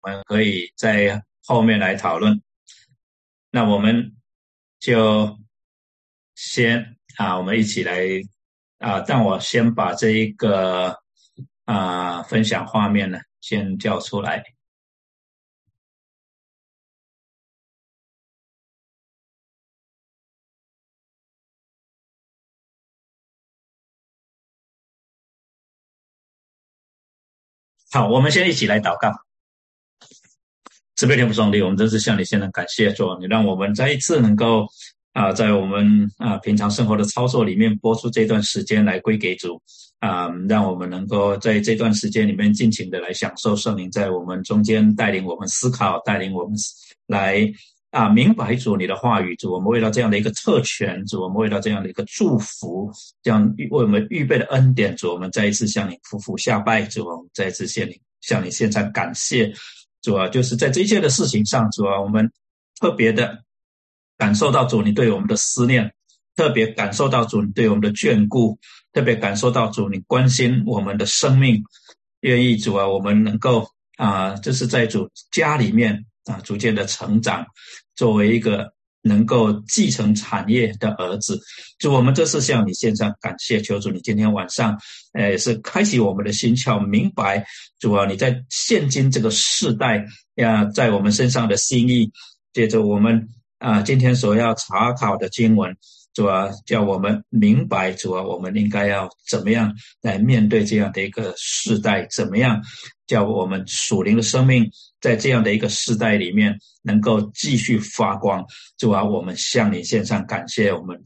我们可以在后面来讨论。那我们就先啊，我们一起来啊，但我先把这一个啊分享画面呢先叫出来。好，我们先一起来祷告。慈悲天父上帝，我们真是向你现在感谢主，你让我们再一次能够啊，在我们啊平常生活的操作里面播出这段时间来归给主啊，让我们能够在这段时间里面尽情的来享受圣灵在我们中间带领我们思考，带领我们来。啊，明白主你的话语，主我们为了这样的一个特权，主我们为了这样的一个祝福，这样为我们预备的恩典，主我们再一次向你匍匐下拜，主我们再一次向你向你献上感谢，主啊，就是在这一切的事情上，主啊，我们特别的感受到主你对我们的思念，特别感受到主你对我们的眷顾，特别感受到主你关心我们的生命，愿意主啊，我们能够啊，就是在主家里面。啊，逐渐的成长，作为一个能够继承产业的儿子，就我们这次向你献上感谢，求主你今天晚上，呃，是开启我们的心窍，明白主啊，你在现今这个世代呀，在我们身上的心意，借着我们啊今天所要查考的经文，主啊，叫我们明白主啊，我们应该要怎么样来面对这样的一个世代，怎么样叫我们属灵的生命。在这样的一个时代里面，能够继续发光，主啊，我们向你献上感谢。我们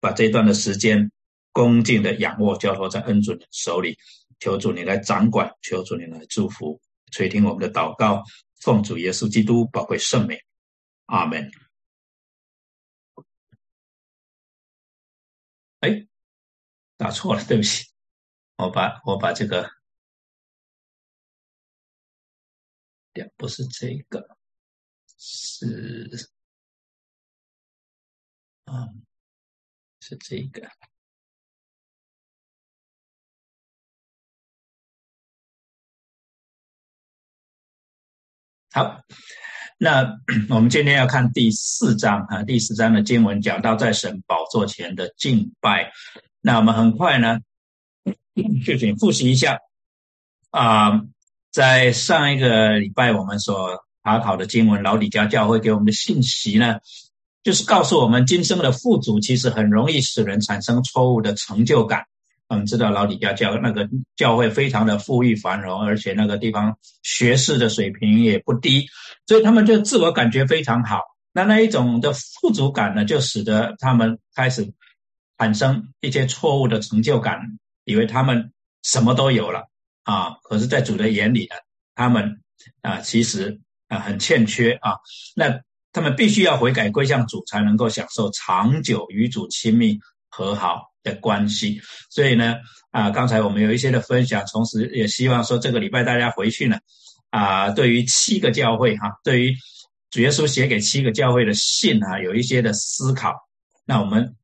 把这段的时间恭敬的仰卧，交托在恩主的手里，求主你来掌管，求主你来祝福，垂听我们的祷告，奉主耶稣基督宝贵圣名，阿门。哎，打错了，对不起，我把我把这个。也不是这个，是，嗯，是这个。好，那 我们今天要看第四章啊，第四章的经文讲到在神宝座前的敬拜。那我们很快呢，就请复习一下啊。在上一个礼拜，我们所查考的经文，老李家教会给我们的信息呢，就是告诉我们，今生的富足其实很容易使人产生错误的成就感。我们知道老李家教那个教会非常的富裕繁荣，而且那个地方学士的水平也不低，所以他们就自我感觉非常好。那那一种的富足感呢，就使得他们开始产生一些错误的成就感，以为他们什么都有了。啊，可是，在主的眼里呢，他们啊，其实啊很欠缺啊。那他们必须要悔改归向主，才能够享受长久与主亲密和好的关系。所以呢，啊，刚才我们有一些的分享，同时也希望说，这个礼拜大家回去呢，啊，对于七个教会哈，对于主耶稣写给七个教会的信啊，有一些的思考。那我们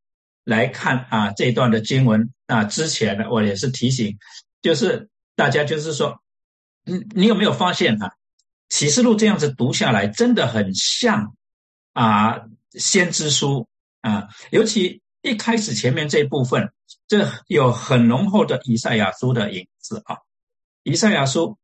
来看啊这一段的经文。那之前呢，我也是提醒，就是。大家就是说，你你有没有发现哈，《启示录》这样子读下来，真的很像啊先知书啊，尤其一开始前面这部分，这有很浓厚的以赛亚书的影子啊。以赛亚书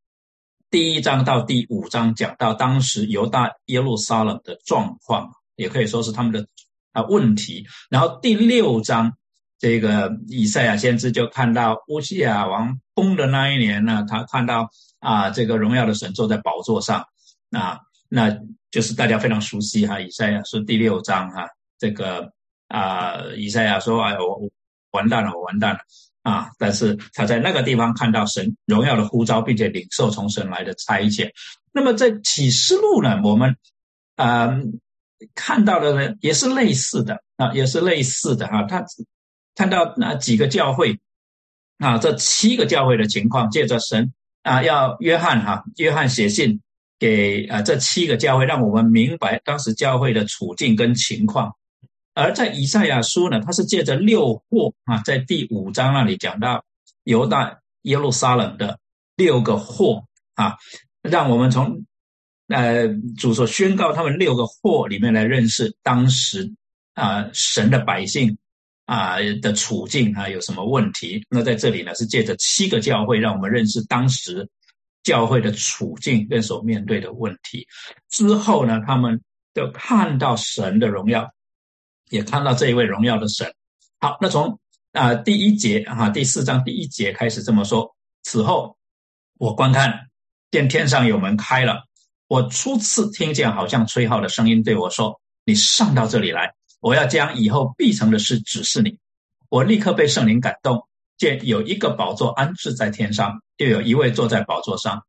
第一章到第五章讲到当时犹大耶路撒冷的状况，也可以说是他们的啊问题。然后第六章。这个以赛亚先知就看到乌西亚王崩的那一年呢，他看到啊，这个荣耀的神坐在宝座上，啊，那就是大家非常熟悉哈。以赛亚书第六章哈，这个啊，以赛亚说：“哎，我完蛋了，我完蛋了啊！”但是他在那个地方看到神荣耀的呼召，并且领受从神来的差遣。那么在启示录呢，我们啊看到的呢，也是类似的啊，也是类似的哈，他。看到那几个教会啊，这七个教会的情况，借着神啊，要约翰哈，约翰写信给啊这七个教会，让我们明白当时教会的处境跟情况。而在以赛亚书呢，它是借着六祸啊，在第五章那里讲到犹大耶路撒冷的六个祸啊，让我们从呃，主所宣告他们六个祸里面来认识当时啊神的百姓啊的处境啊有什么问题？那在这里呢，是借着七个教会，让我们认识当时教会的处境跟所面对的问题。之后呢，他们就看到神的荣耀，也看到这一位荣耀的神。好，那从啊第一节啊第四章第一节开始这么说。此后，我观看见天上有门开了。我初次听见好像吹号的声音对我说：“你上到这里来，我要将以后必成的事指示你。”我立刻被圣灵感动，见有一个宝座安置在天上，又有一位坐在宝座上。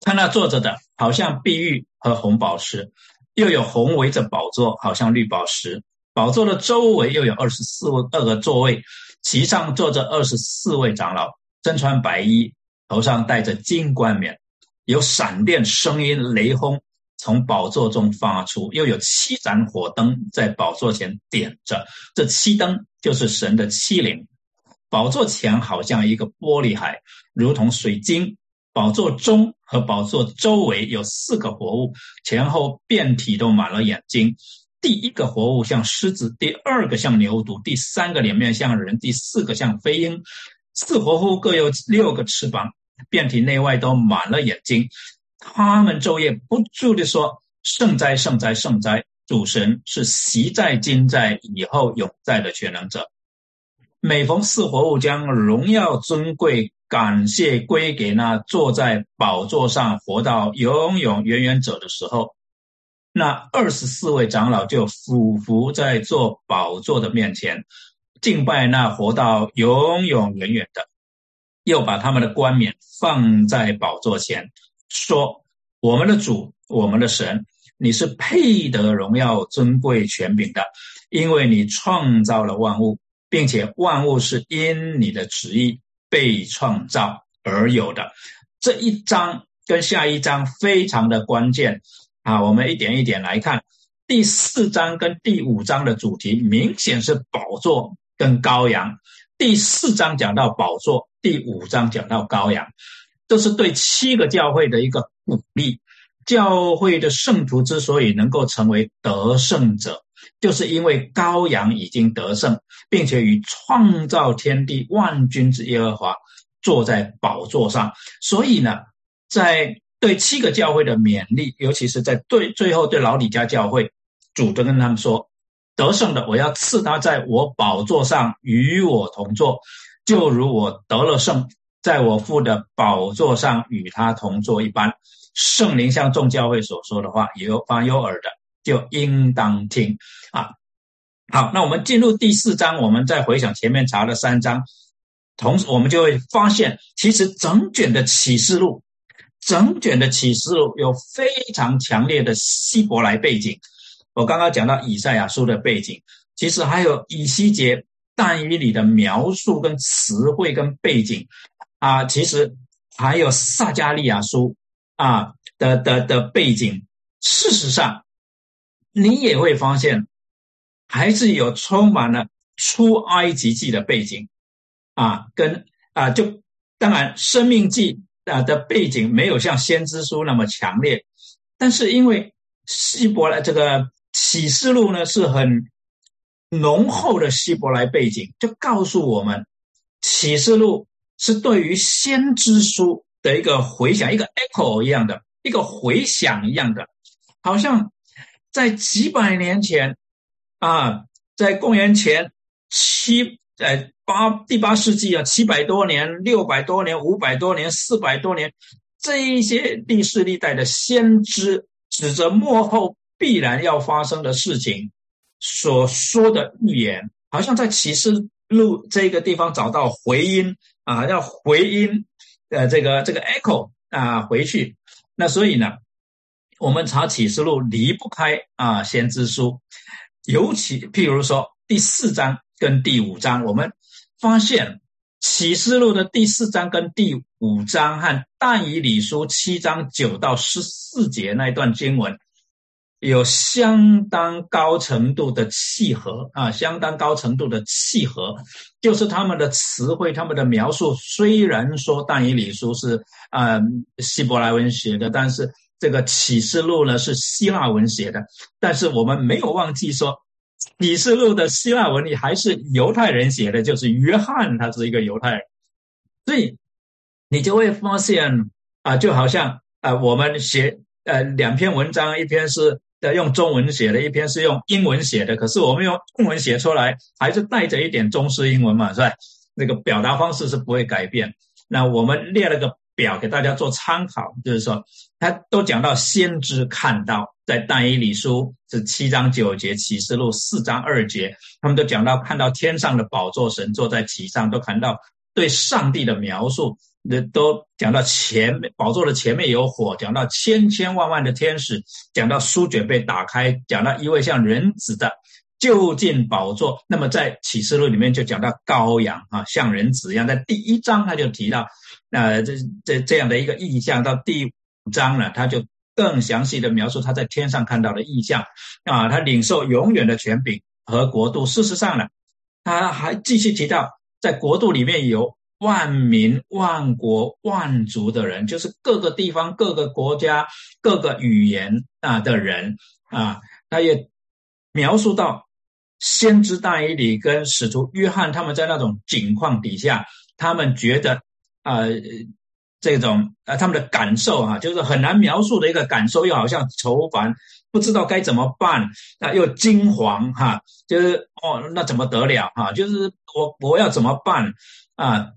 看那坐着的，好像碧玉和红宝石，又有红围着宝座，好像绿宝石。宝座的周围又有二十四位二个座位，其上坐着二十四位长老，身穿白衣。头上戴着金冠冕，有闪电、声音、雷轰从宝座中发出，又有七盏火灯在宝座前点着。这七灯就是神的七灵。宝座前好像一个玻璃海，如同水晶。宝座中和宝座周围有四个活物，前后遍体都满了眼睛。第一个活物像狮子，第二个像牛犊，第三个脸面像人，第四个像飞鹰。四活物各有六个翅膀，遍体内外都满了眼睛。他们昼夜不住地说：“圣哉，圣哉，圣哉！主神是习在、今在、以后永在的全能者。”每逢四活物将荣耀、尊贵、感谢归给那坐在宝座上、活到永永远远者的时候，那二十四位长老就俯伏在坐宝座的面前。敬拜那活到永永远远的，又把他们的冠冕放在宝座前，说：“我们的主，我们的神，你是配得荣耀、尊贵、权柄的，因为你创造了万物，并且万物是因你的旨意被创造而有的。”这一章跟下一章非常的关键啊！我们一点一点来看，第四章跟第五章的主题明显是宝座。跟羔羊，第四章讲到宝座，第五章讲到羔羊，这是对七个教会的一个鼓励。教会的圣徒之所以能够成为得胜者，就是因为羔羊已经得胜，并且与创造天地万军之耶和华坐在宝座上。所以呢，在对七个教会的勉励，尤其是在对最后对老李家教会，主动跟他们说。得胜的，我要赐他在我宝座上与我同坐，就如我得了胜，在我父的宝座上与他同坐一般。圣灵像众教会所说的话，有发有耳的就应当听啊。好，那我们进入第四章，我们再回想前面查了三章，同时我们就会发现，其实整卷的启示录，整卷的启示录有非常强烈的希伯来背景。我刚刚讲到以赛亚书的背景，其实还有以西结但以理的描述跟词汇跟背景啊，其实还有撒加利亚书啊的的的背景。事实上，你也会发现，还是有充满了出埃及记的背景啊，跟啊就当然生命记啊的背景没有像先知书那么强烈，但是因为希伯来这个。启示录呢是很浓厚的希伯来背景，就告诉我们，启示录是对于先知书的一个回响，一个 echo 一样的，一个回响一样的，好像在几百年前啊，在公元前七呃八第八世纪啊，七百多年、六百多年、五百多年、四百多年，这一些历史历代的先知指着幕后。必然要发生的事情所说的预言，好像在启示录这个地方找到回音啊，要回音，呃，这个这个 echo 啊回去。那所以呢，我们查启示录离不开啊先知书，尤其譬如说第四章跟第五章，我们发现启示录的第四章跟第五章和但以理书七章九到十四节那一段经文。有相当高程度的契合啊，相当高程度的契合，就是他们的词汇、他们的描述。虽然说但以理书是啊希伯来文学的，但是这个启示录呢是希腊文写的。但是我们没有忘记说，启示录的希腊文里还是犹太人写的，就是约翰他是一个犹太人，所以你就会发现啊，就好像啊我们写呃两篇文章，一篇是。用中文写的一篇是用英文写的，可是我们用中文写出来还是带着一点中式英文嘛，是吧？那个表达方式是不会改变。那我们列了个表给大家做参考，就是说，他都讲到先知看到，在但以理书是七章九节，启示录四章二节，他们都讲到看到天上的宝座，神坐在其上，都谈到对上帝的描述。那都讲到前面宝座的前面有火，讲到千千万万的天使，讲到书卷被打开，讲到一位像人子的就近宝座。那么在启示录里面就讲到羔羊啊，像人子一样。在第一章他就提到，呃，这这这样的一个意象。到第五章呢，他就更详细的描述他在天上看到的意象啊，他领受永远的权柄和国度。事实上呢，他还继续提到在国度里面有。万民、万国、万族的人，就是各个地方、各个国家、各个语言啊的人啊，他也描述到先知大以里跟使徒约翰他们在那种境况底下，他们觉得啊，这种啊他们的感受啊，就是很难描述的一个感受，又好像愁烦，不知道该怎么办啊，又惊惶哈，就是哦，那怎么得了哈？就是我我要怎么办啊？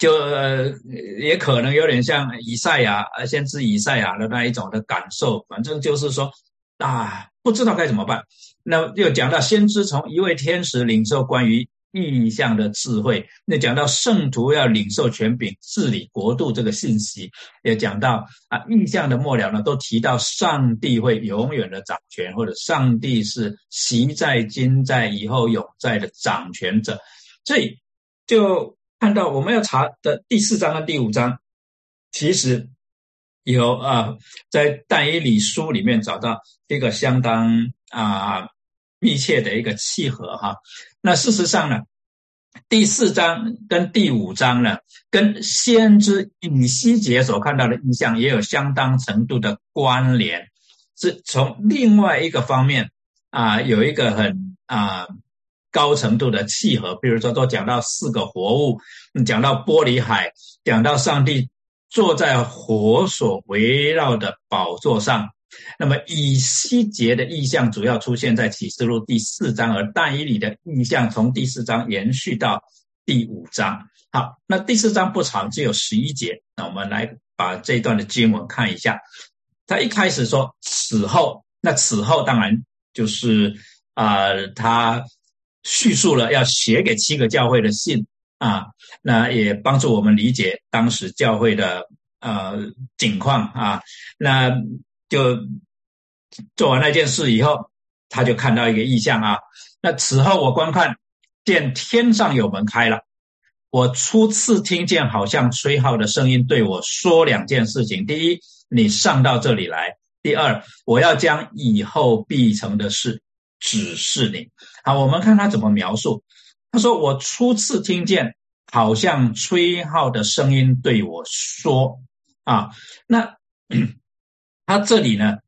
就呃，也可能有点像以赛亚，呃，先知以赛亚的那一种的感受。反正就是说，啊，不知道该怎么办。那又讲到先知从一位天使领受关于意象的智慧，那讲到圣徒要领受权柄治理国度这个信息，也讲到啊，意象的末了呢，都提到上帝会永远的掌权，或者上帝是习在、今在、以后永在的掌权者。所以就。看到我们要查的第四章跟第五章，其实有啊，在但以理书里面找到一个相当啊密切的一个契合哈。那事实上呢，第四章跟第五章呢，跟先知以西结所看到的意象也有相当程度的关联，是从另外一个方面啊，有一个很啊。高程度的契合，比如说都讲到四个活物，讲到玻璃海，讲到上帝坐在火所围绕的宝座上。那么以西结的意象主要出现在启示录第四章，而但以理的意象从第四章延续到第五章。好，那第四章不长，只有十一节。那我们来把这段的经文看一下。他一开始说此后，那此后当然就是啊，他。叙述了要写给七个教会的信啊，那也帮助我们理解当时教会的呃景况啊。那就做完那件事以后，他就看到一个异象啊。那此后我观看，见天上有门开了，我初次听见好像吹号的声音对我说两件事情：第一，你上到这里来；第二，我要将以后必成的事。指示你，好，我们看他怎么描述。他说：“我初次听见好像吹号的声音对我说啊，那 他这里呢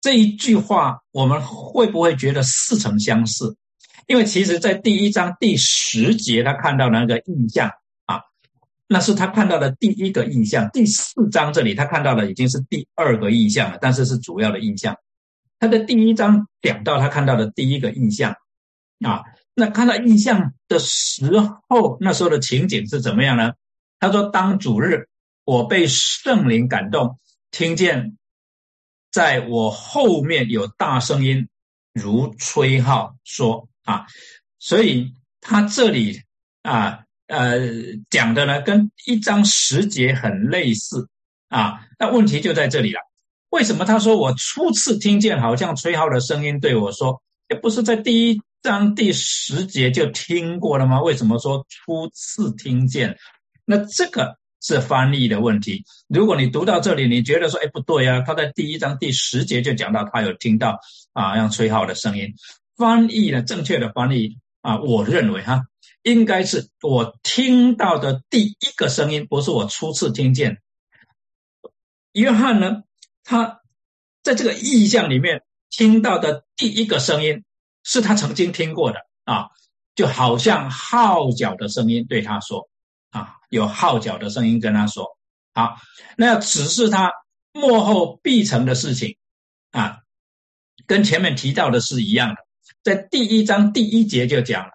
这一句话，我们会不会觉得似曾相似？因为其实，在第一章第十节，他看到那个印象啊，那是他看到的第一个印象。第四章这里，他看到的已经是第二个印象了，但是是主要的印象。”他的第一章讲到他看到的第一个印象，啊，那看到印象的时候，那时候的情景是怎么样呢？他说：“当主日，我被圣灵感动，听见在我后面有大声音如吹号说啊，所以他这里啊呃讲的呢，跟一章十节很类似啊，那问题就在这里了。”为什么他说我初次听见好像吹号的声音对我说？也不是在第一章第十节就听过了吗？为什么说初次听见？那这个是翻译的问题。如果你读到这里，你觉得说，哎，不对呀，他在第一章第十节就讲到他有听到啊，让吹号的声音。翻译呢，正确的翻译啊，我认为哈，应该是我听到的第一个声音，不是我初次听见。约翰呢，他在这个意象里面听到的第一个声音，是他曾经听过的啊，就好像号角的声音对他说。啊，有号角的声音跟他说：“好，那只是他幕后必成的事情啊，跟前面提到的是一样的。在第一章第一节就讲了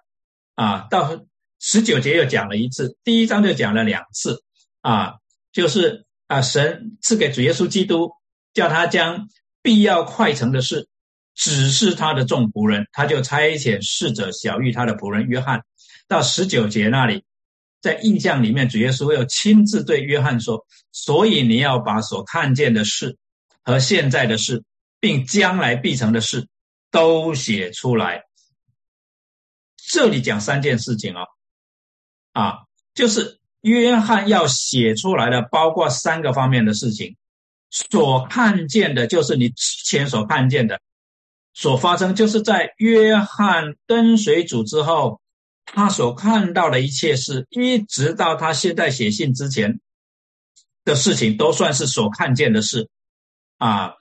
啊，到十九节又讲了一次，第一章就讲了两次啊，就是啊，神赐给主耶稣基督，叫他将必要快成的事只是他的众仆人，他就差遣侍者小玉他的仆人约翰到十九节那里。”在印象里面，主耶稣又亲自对约翰说：“所以你要把所看见的事和现在的事，并将来必成的事，都写出来。”这里讲三件事情哦，啊，就是约翰要写出来的，包括三个方面的事情。所看见的，就是你之前所看见的，所发生，就是在约翰跟随主之后。他所看到的一切事，一直到他现在写信之前的事情，都算是所看见的事啊。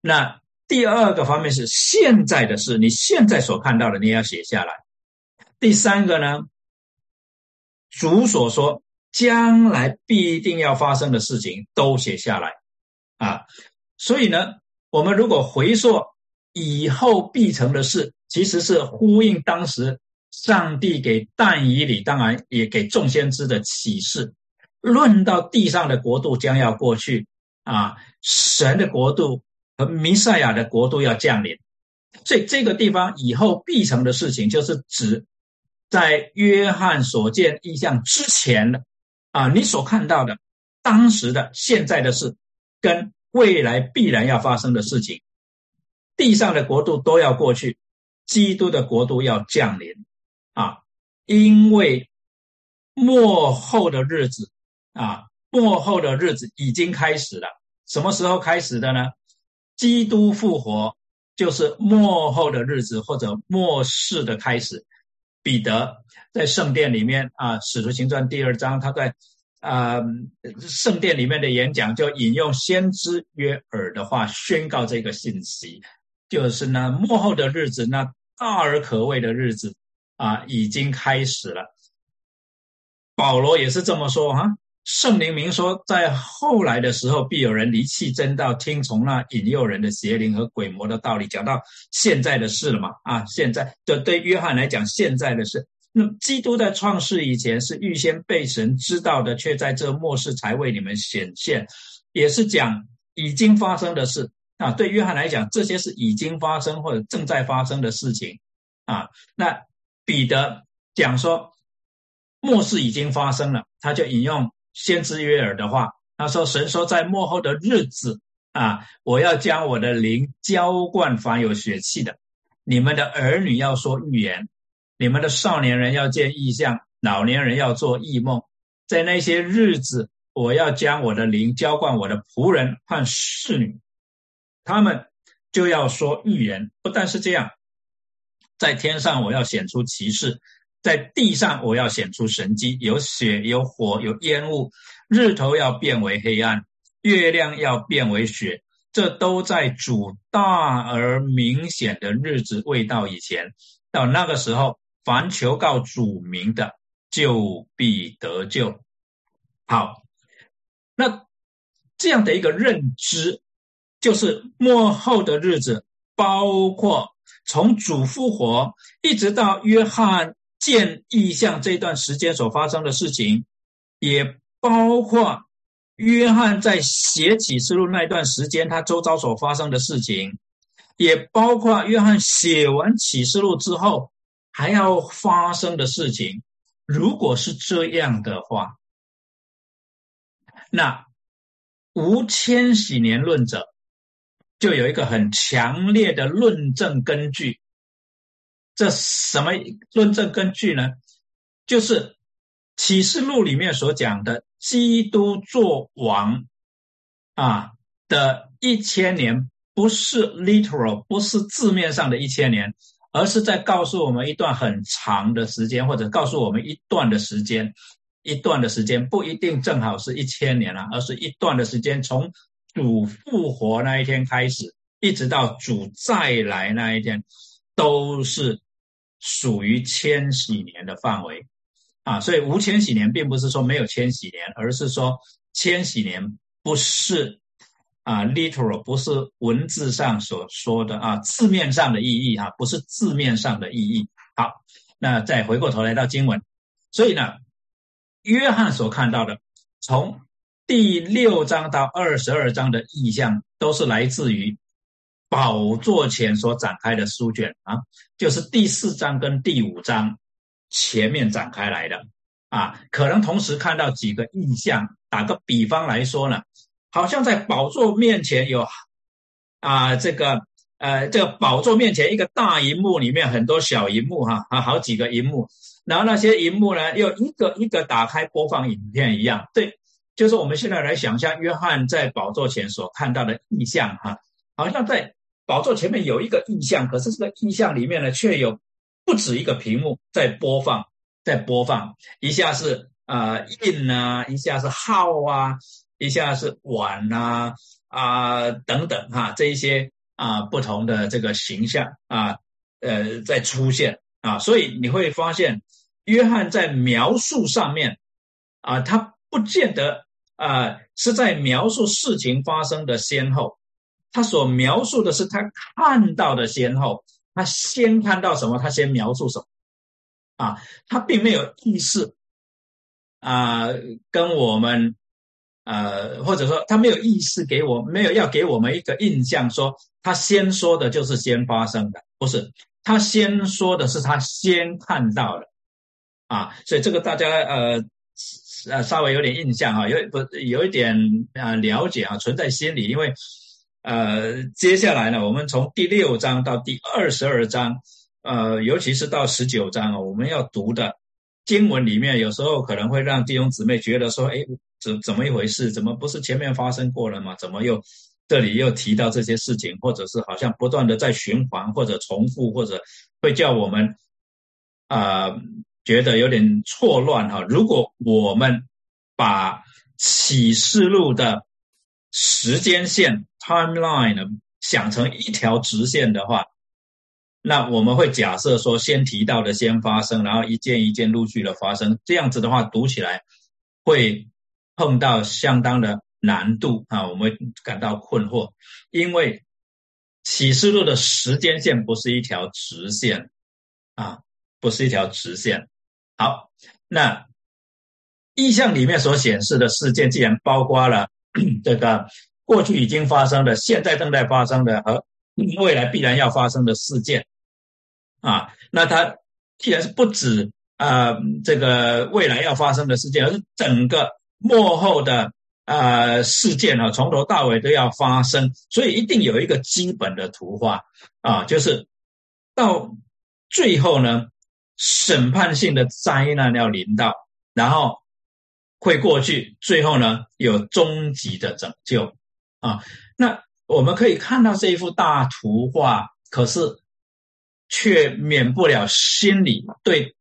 那第二个方面是现在的事，你现在所看到的，你要写下来。第三个呢，主所说将来必定要发生的事情，都写下来啊。所以呢，我们如果回溯以后必成的事，其实是呼应当时。上帝给但以理，当然也给众先知的启示，论到地上的国度将要过去啊，神的国度和弥赛亚的国度要降临，所以这个地方以后必成的事情，就是指在约翰所见异象之前的啊，你所看到的当时的现在的事，跟未来必然要发生的事情，地上的国度都要过去，基督的国度要降临。啊，因为末后的日子啊，末后的日子已经开始了。什么时候开始的呢？基督复活就是末后的日子或者末世的开始。彼得在圣殿里面啊，《使徒行传》第二章，他在啊圣殿里面的演讲，就引用先知约尔的话，宣告这个信息，就是呢，末后的日子，那大而可畏的日子。啊，已经开始了。保罗也是这么说哈。圣灵明说，在后来的时候，必有人离弃真道，听从那引诱人的邪灵和鬼魔的道理。讲到现在的事了嘛？啊，现在就对约翰来讲，现在的事。那基督在创世以前是预先被神知道的，却在这末世才为你们显现，也是讲已经发生的事啊。对约翰来讲，这些是已经发生或者正在发生的事情啊。那。彼得讲说，末世已经发生了，他就引用先知约尔的话，他说：“神说，在末后的日子啊，我要将我的灵浇灌凡有血气的，你们的儿女要说预言，你们的少年人要见异象，老年人要做异梦。在那些日子，我要将我的灵浇灌我的仆人和侍女，他们就要说预言。不但是这样。”在天上我要显出奇事，在地上我要显出神迹，有血有火有烟雾，日头要变为黑暗，月亮要变为血，这都在主大而明显的日子未到以前。到那个时候，凡求告主名的，就必得救。好，那这样的一个认知，就是末后的日子，包括。从主复活一直到约翰见异象这段时间所发生的事情，也包括约翰在写启示录那段时间他周遭所发生的事情，也包括约翰写完启示录之后还要发生的事情。如果是这样的话，那无千禧年论者。就有一个很强烈的论证根据，这什么论证根据呢？就是启示录里面所讲的基督做王啊的一千年，不是 literal，不是字面上的一千年，而是在告诉我们一段很长的时间，或者告诉我们一段的时间，一段的时间不一定正好是一千年了，而是一段的时间，从主复活那一天开始，一直到主再来那一天，都是属于千禧年的范围。啊，所以无千禧年并不是说没有千禧年，而是说千禧年不是啊，literal 不是文字上所说的啊，字面上的意义啊，不是字面上的意义。好，那再回过头来到经文，所以呢，约翰所看到的，从第六章到二十二章的意象，都是来自于宝座前所展开的书卷啊，就是第四章跟第五章。前面展开来的啊，可能同时看到几个意象。打个比方来说呢，好像在宝座面前有啊，这个呃，这个宝座面前一个大荧幕里面很多小荧幕哈啊，好几个荧幕，然后那些荧幕呢又一个一个打开播放影片一样。对，就是我们现在来想象约翰在宝座前所看到的意象哈，好像在宝座前面有一个意象，可是这个意象里面呢却有。不止一个屏幕在播放，在播放，一下是啊印啊，一下是号啊，一下是碗啊啊等等哈，这一些啊不同的这个形象啊呃在出现啊，所以你会发现，约翰在描述上面啊，他不见得啊是在描述事情发生的先后，他所描述的是他看到的先后。他先看到什么，他先描述什么，啊，他并没有意识，啊，跟我们，呃，或者说他没有意识给我，没有要给我们一个印象，说他先说的就是先发生的，不是，他先说的是他先看到的，啊，所以这个大家呃呃稍微有点印象哈，有不有一点啊了解啊，存在心里，因为。呃，接下来呢，我们从第六章到第二十二章，呃，尤其是到十九章啊，我们要读的经文里面，有时候可能会让弟兄姊妹觉得说，哎，怎怎么一回事？怎么不是前面发生过了吗？怎么又这里又提到这些事情？或者是好像不断的在循环，或者重复，或者会叫我们啊觉得有点错乱哈。如果我们把启示录的时间线，timeline 呢，想成一条直线的话，那我们会假设说，先提到的先发生，然后一件一件陆续的发生。这样子的话，读起来会碰到相当的难度啊，我们感到困惑，因为启示录的时间线不是一条直线啊，不是一条直线。好，那意象里面所显示的事件，既然包括了 这个。过去已经发生的、现在正在发生的和未来必然要发生的事件，啊，那它既然是不止啊这个未来要发生的事件，而是整个幕后的啊事件啊，从头到尾都要发生，所以一定有一个基本的图画啊，就是到最后呢，审判性的灾难要临到，然后会过去，最后呢有终极的拯救。啊，那我们可以看到这一幅大图画，可是却免不了心里对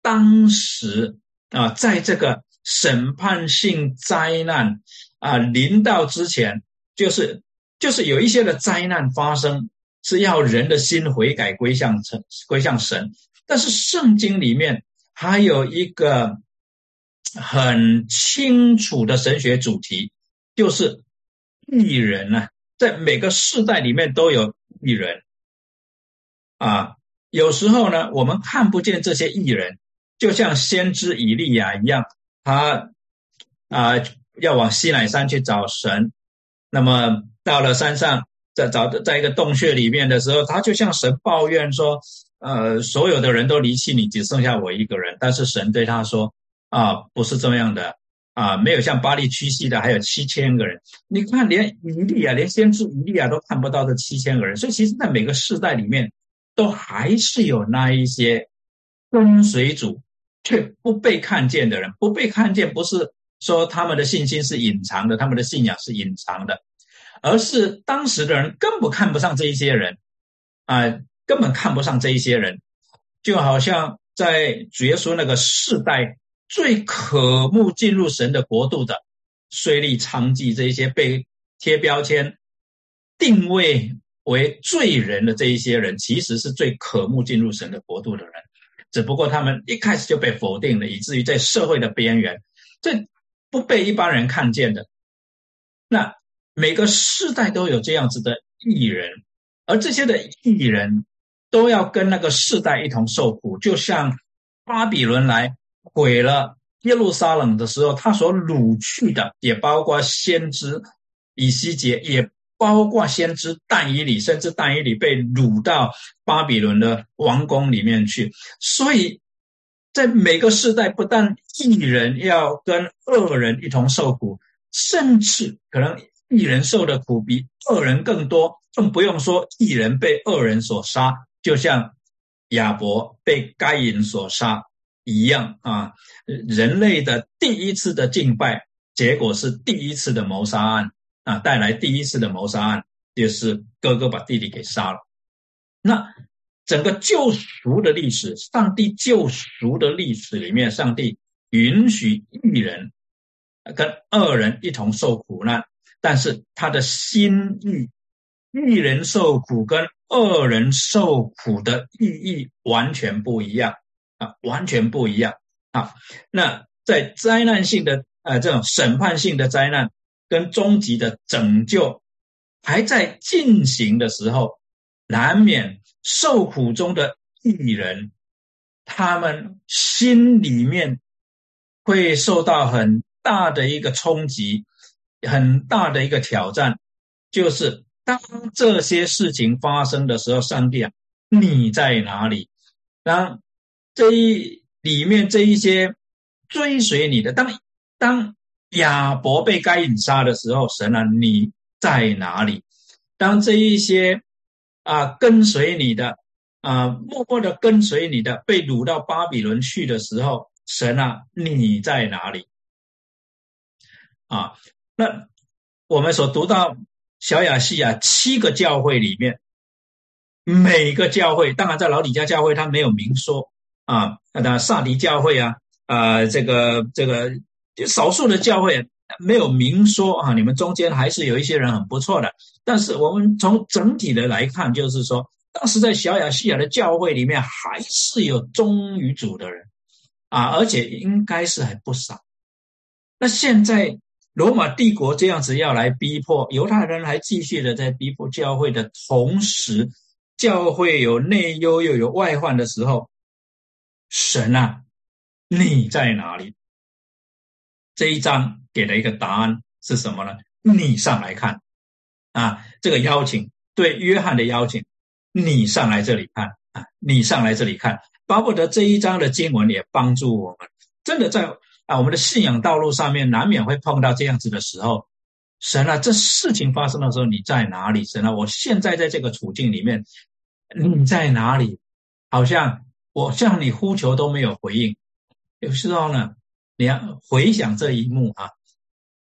当时啊，在这个审判性灾难啊临到之前，就是就是有一些的灾难发生，是要人的心悔改归向神，归向神。但是圣经里面还有一个很清楚的神学主题，就是。艺人呢，在每个世代里面都有艺人啊。有时候呢，我们看不见这些艺人，就像先知以利亚一样，他啊要往西乃山去找神。那么到了山上，在找在一个洞穴里面的时候，他就向神抱怨说：“呃，所有的人都离弃你，只剩下我一个人。”但是神对他说：“啊，不是这样的。”啊，没有像巴黎屈膝的，还有七千个人。你看，连以利亚，连先知以利亚都看不到这七千个人。所以，其实，在每个世代里面，都还是有那一些跟随主却不被看见的人，不被看见不是说他们的信心是隐藏的，他们的信仰是隐藏的，而是当时的人根本看不上这一些人，啊，根本看不上这一些人，就好像在主耶稣那个世代最渴慕进入神的国度的税吏娼妓这一些被贴标签定位。为罪人的这一些人，其实是最渴慕进入神的国度的人，只不过他们一开始就被否定了，以至于在社会的边缘，这不被一般人看见的。那每个世代都有这样子的艺人，而这些的艺人，都要跟那个世代一同受苦，就像巴比伦来毁了耶路撒冷的时候，他所掳去的，也包括先知以西结也。包括先知但以里，甚至但以里被掳到巴比伦的王宫里面去。所以在每个世代，不但一人要跟恶人一同受苦，甚至可能一人受的苦比恶人更多，更不用说一人被恶人所杀，就像亚伯被该隐所杀一样啊！人类的第一次的敬拜，结果是第一次的谋杀案。啊，带来第一次的谋杀案，就是哥哥把弟弟给杀了。那整个救赎的历史，上帝救赎的历史里面，上帝允许一人跟二人一同受苦难，但是他的心意，一人受苦跟二人受苦的意义完全不一样啊，完全不一样啊。那在灾难性的呃这种审判性的灾难。跟终极的拯救还在进行的时候，难免受苦中的艺人，他们心里面会受到很大的一个冲击，很大的一个挑战，就是当这些事情发生的时候，上帝啊，你在哪里？当这一里面这一些追随你的，当当。亚伯被该隐杀的时候，神啊，你在哪里？当这一些啊跟随你的啊默默的跟随你的被掳到巴比伦去的时候，神啊，你在哪里？啊，那我们所读到小亚细亚七个教会里面，每个教会，当然在老底家教会他没有明说啊，那萨迪教会啊，啊，这个这个。少数的教会没有明说啊，你们中间还是有一些人很不错的。但是我们从整体的来看，就是说，当时在小亚细亚的教会里面，还是有忠于主的人啊，而且应该是还不少。那现在罗马帝国这样子要来逼迫犹太人，还继续的在逼迫教会的同时，教会有内忧又有外患的时候，神啊，你在哪里？这一章给了一个答案是什么呢？你上来看，啊，这个邀请对约翰的邀请，你上来这里看啊，你上来这里看，巴不得这一章的经文也帮助我们，真的在啊我们的信仰道路上面难免会碰到这样子的时候，神啊，这事情发生的时候你在哪里？神啊，我现在在这个处境里面，你在哪里？好像我向你呼求都没有回应，有时候呢。你要回想这一幕啊，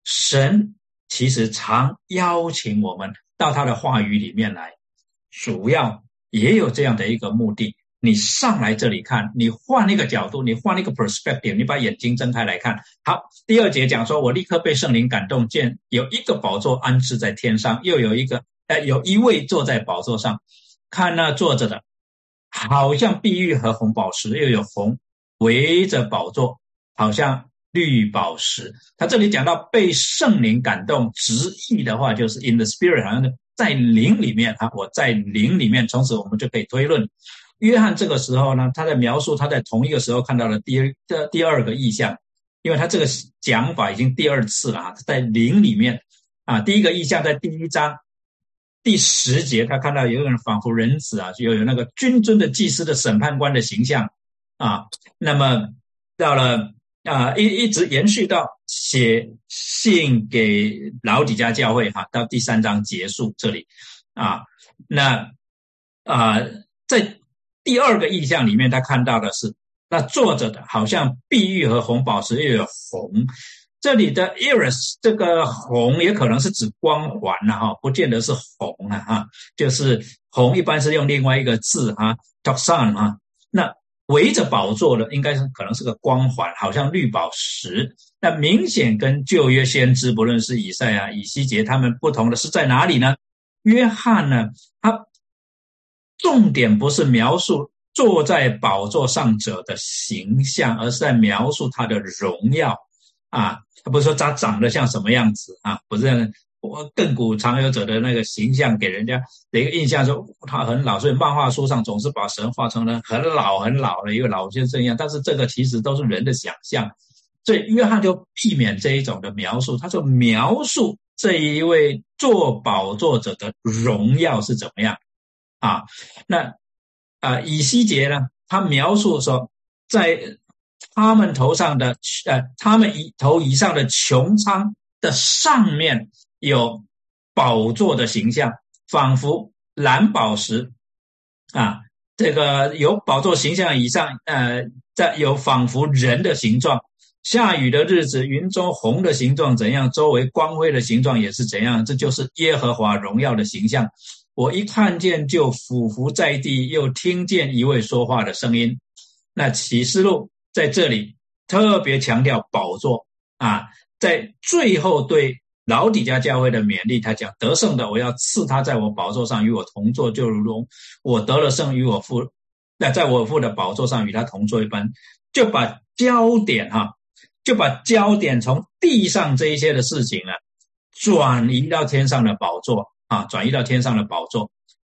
神其实常邀请我们到他的话语里面来，主要也有这样的一个目的。你上来这里看，你换一个角度，你换一个 perspective，你把眼睛睁开来看。好，第二节讲说，我立刻被圣灵感动，见有一个宝座安置在天上，又有一个，呃，有一位坐在宝座上，看那坐着的，好像碧玉和红宝石，又有红围着宝座。好像绿宝石，他这里讲到被圣灵感动，直译的话就是 in the spirit，好像在灵里面啊。我在灵里面，从此我们就可以推论，约翰这个时候呢，他在描述他在同一个时候看到了第二的第二个意象，因为他这个讲法已经第二次了啊，在灵里面啊，第一个意象在第一章第十节，他看到有个人仿佛人子啊，就有那个君尊的祭司的审判官的形象啊，那么到了。啊，一一直延续到写信给老底家教会哈，到第三章结束这里啊。那啊，在第二个意象里面，他看到的是那坐着的好像碧玉和红宝石又有红。这里的 iris 这个红也可能是指光环了哈，不见得是红啊哈，就是红一般是用另外一个字哈 t o x a n 啊。那围着宝座的应该是可能是个光环，好像绿宝石。那明显跟旧约先知，不论是以赛亚、以西结，他们不同的是在哪里呢？约翰呢，他重点不是描述坐在宝座上者的形象，而是在描述他的荣耀啊。他不是说他长得像什么样子啊？不是我亘古常有者的那个形象给人家的一个印象，说他很老，所以漫画书上总是把神画成了很老很老的一个老先生一样。但是这个其实都是人的想象，所以约翰就避免这一种的描述，他就描述这一位做宝座者的荣耀是怎么样啊？那啊，以西结呢？他描述说在。他们头上的呃，他们一头以上的穹苍的上面有宝座的形象，仿佛蓝宝石啊。这个有宝座形象以上，呃，在有仿佛人的形状。下雨的日子，云中红的形状怎样？周围光辉的形状也是怎样？这就是耶和华荣耀的形象。我一看见就俯伏在地，又听见一位说话的声音。那启示录。在这里特别强调宝座啊，在最后对老底家教会的勉励，他讲得胜的，我要赐他在我宝座上与我同坐，就如同我得了胜与我父，那在我父的宝座上与他同坐一般，就把焦点哈，就把焦点从地上这一些的事情呢，转移到天上的宝座啊，转移到天上的宝座，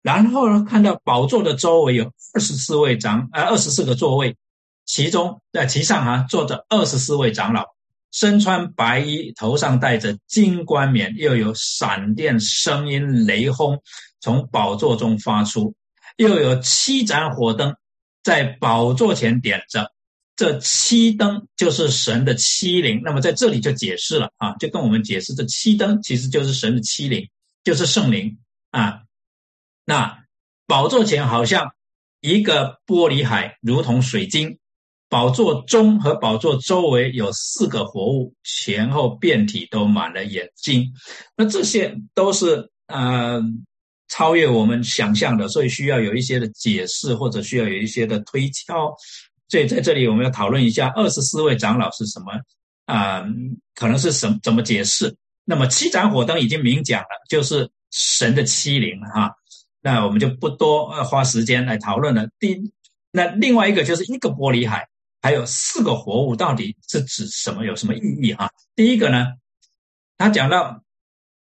然后呢，看到宝座的周围有二十四位长，呃，二十四个座位。其中在其上哈坐着二十四位长老，身穿白衣，头上戴着金冠冕，又有闪电、声音、雷轰从宝座中发出，又有七盏火灯在宝座前点着。这七灯就是神的七灵。那么在这里就解释了啊，就跟我们解释这七灯其实就是神的七灵，就是圣灵啊。那宝座前好像一个玻璃海，如同水晶。宝座中和宝座周围有四个活物，前后遍体都满了眼睛。那这些都是呃超越我们想象的，所以需要有一些的解释，或者需要有一些的推敲。所以在这里我们要讨论一下二十四位长老是什么啊？可能是什怎么解释？那么七盏火灯已经明讲了，就是神的欺凌哈。那我们就不多花时间来讨论了。第那另外一个就是一个玻璃海。还有四个活物到底是指什么？有什么意义？哈，第一个呢，他讲到，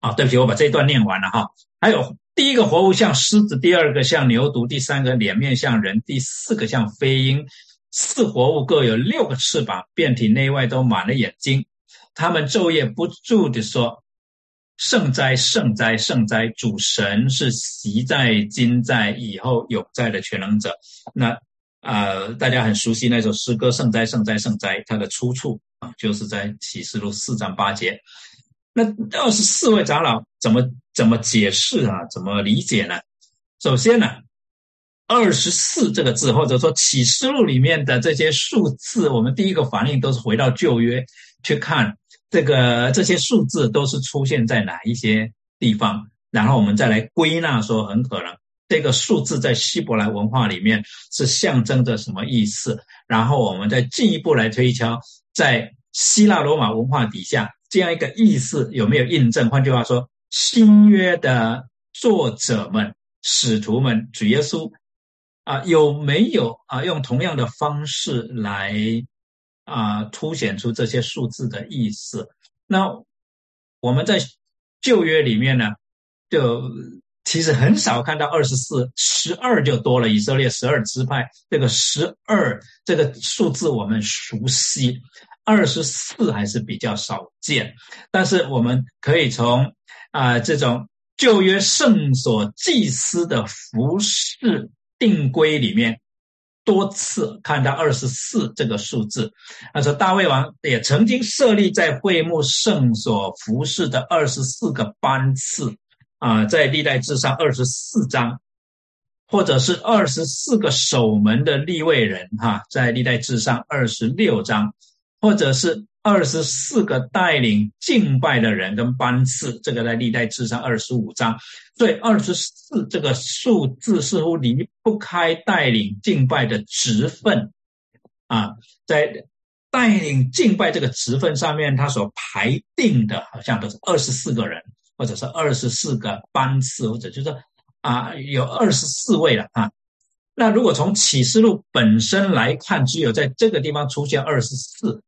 啊，对不起，我把这一段念完了哈。还有第一个活物像狮子，第二个像牛犊，第三个脸面像人，第四个像飞鹰。四活物各有六个翅膀，遍体内外都满了眼睛。他们昼夜不住的说：“圣哉，圣哉，圣哉！主神是习在、今在、以后永在的全能者。”那。啊，大家很熟悉那首诗歌《圣哉，圣哉，圣哉》，它的出处啊，就是在启示录四章八节。那二十四位长老怎么怎么解释啊？怎么理解呢？首先呢，二十四这个字，或者说启示录里面的这些数字，我们第一个反应都是回到旧约去看这个这些数字都是出现在哪一些地方，然后我们再来归纳说，很可能。这个数字在希伯来文化里面是象征着什么意思？然后我们再进一步来推敲，在希腊罗马文化底下这样一个意思有没有印证？换句话说，新约的作者们、使徒们、主耶稣啊，有没有啊用同样的方式来啊凸显出这些数字的意思？那我们在旧约里面呢，就。其实很少看到二十四、十二就多了。以色列十二支派，这个十二这个数字我们熟悉，二十四还是比较少见。但是我们可以从啊这种旧约圣所祭司的服饰定规里面，多次看到二十四这个数字。他说大卫王也曾经设立在会幕圣所服饰的二十四个班次。啊，在历代至上二十四章或者是二十四个守门的立位人，哈，在历代志上二十六章，或者是二十四个带领敬拜的人跟班次，这个在历代志上二十五章。所以二十四这个数字似乎离不开带领敬拜的职分啊，在带领敬拜这个职分上面，他所排定的好像都是二十四个人，或者是二十四个班次，或者就是。啊，有二十四位了啊。那如果从启示录本身来看，只有在这个地方出现二十四，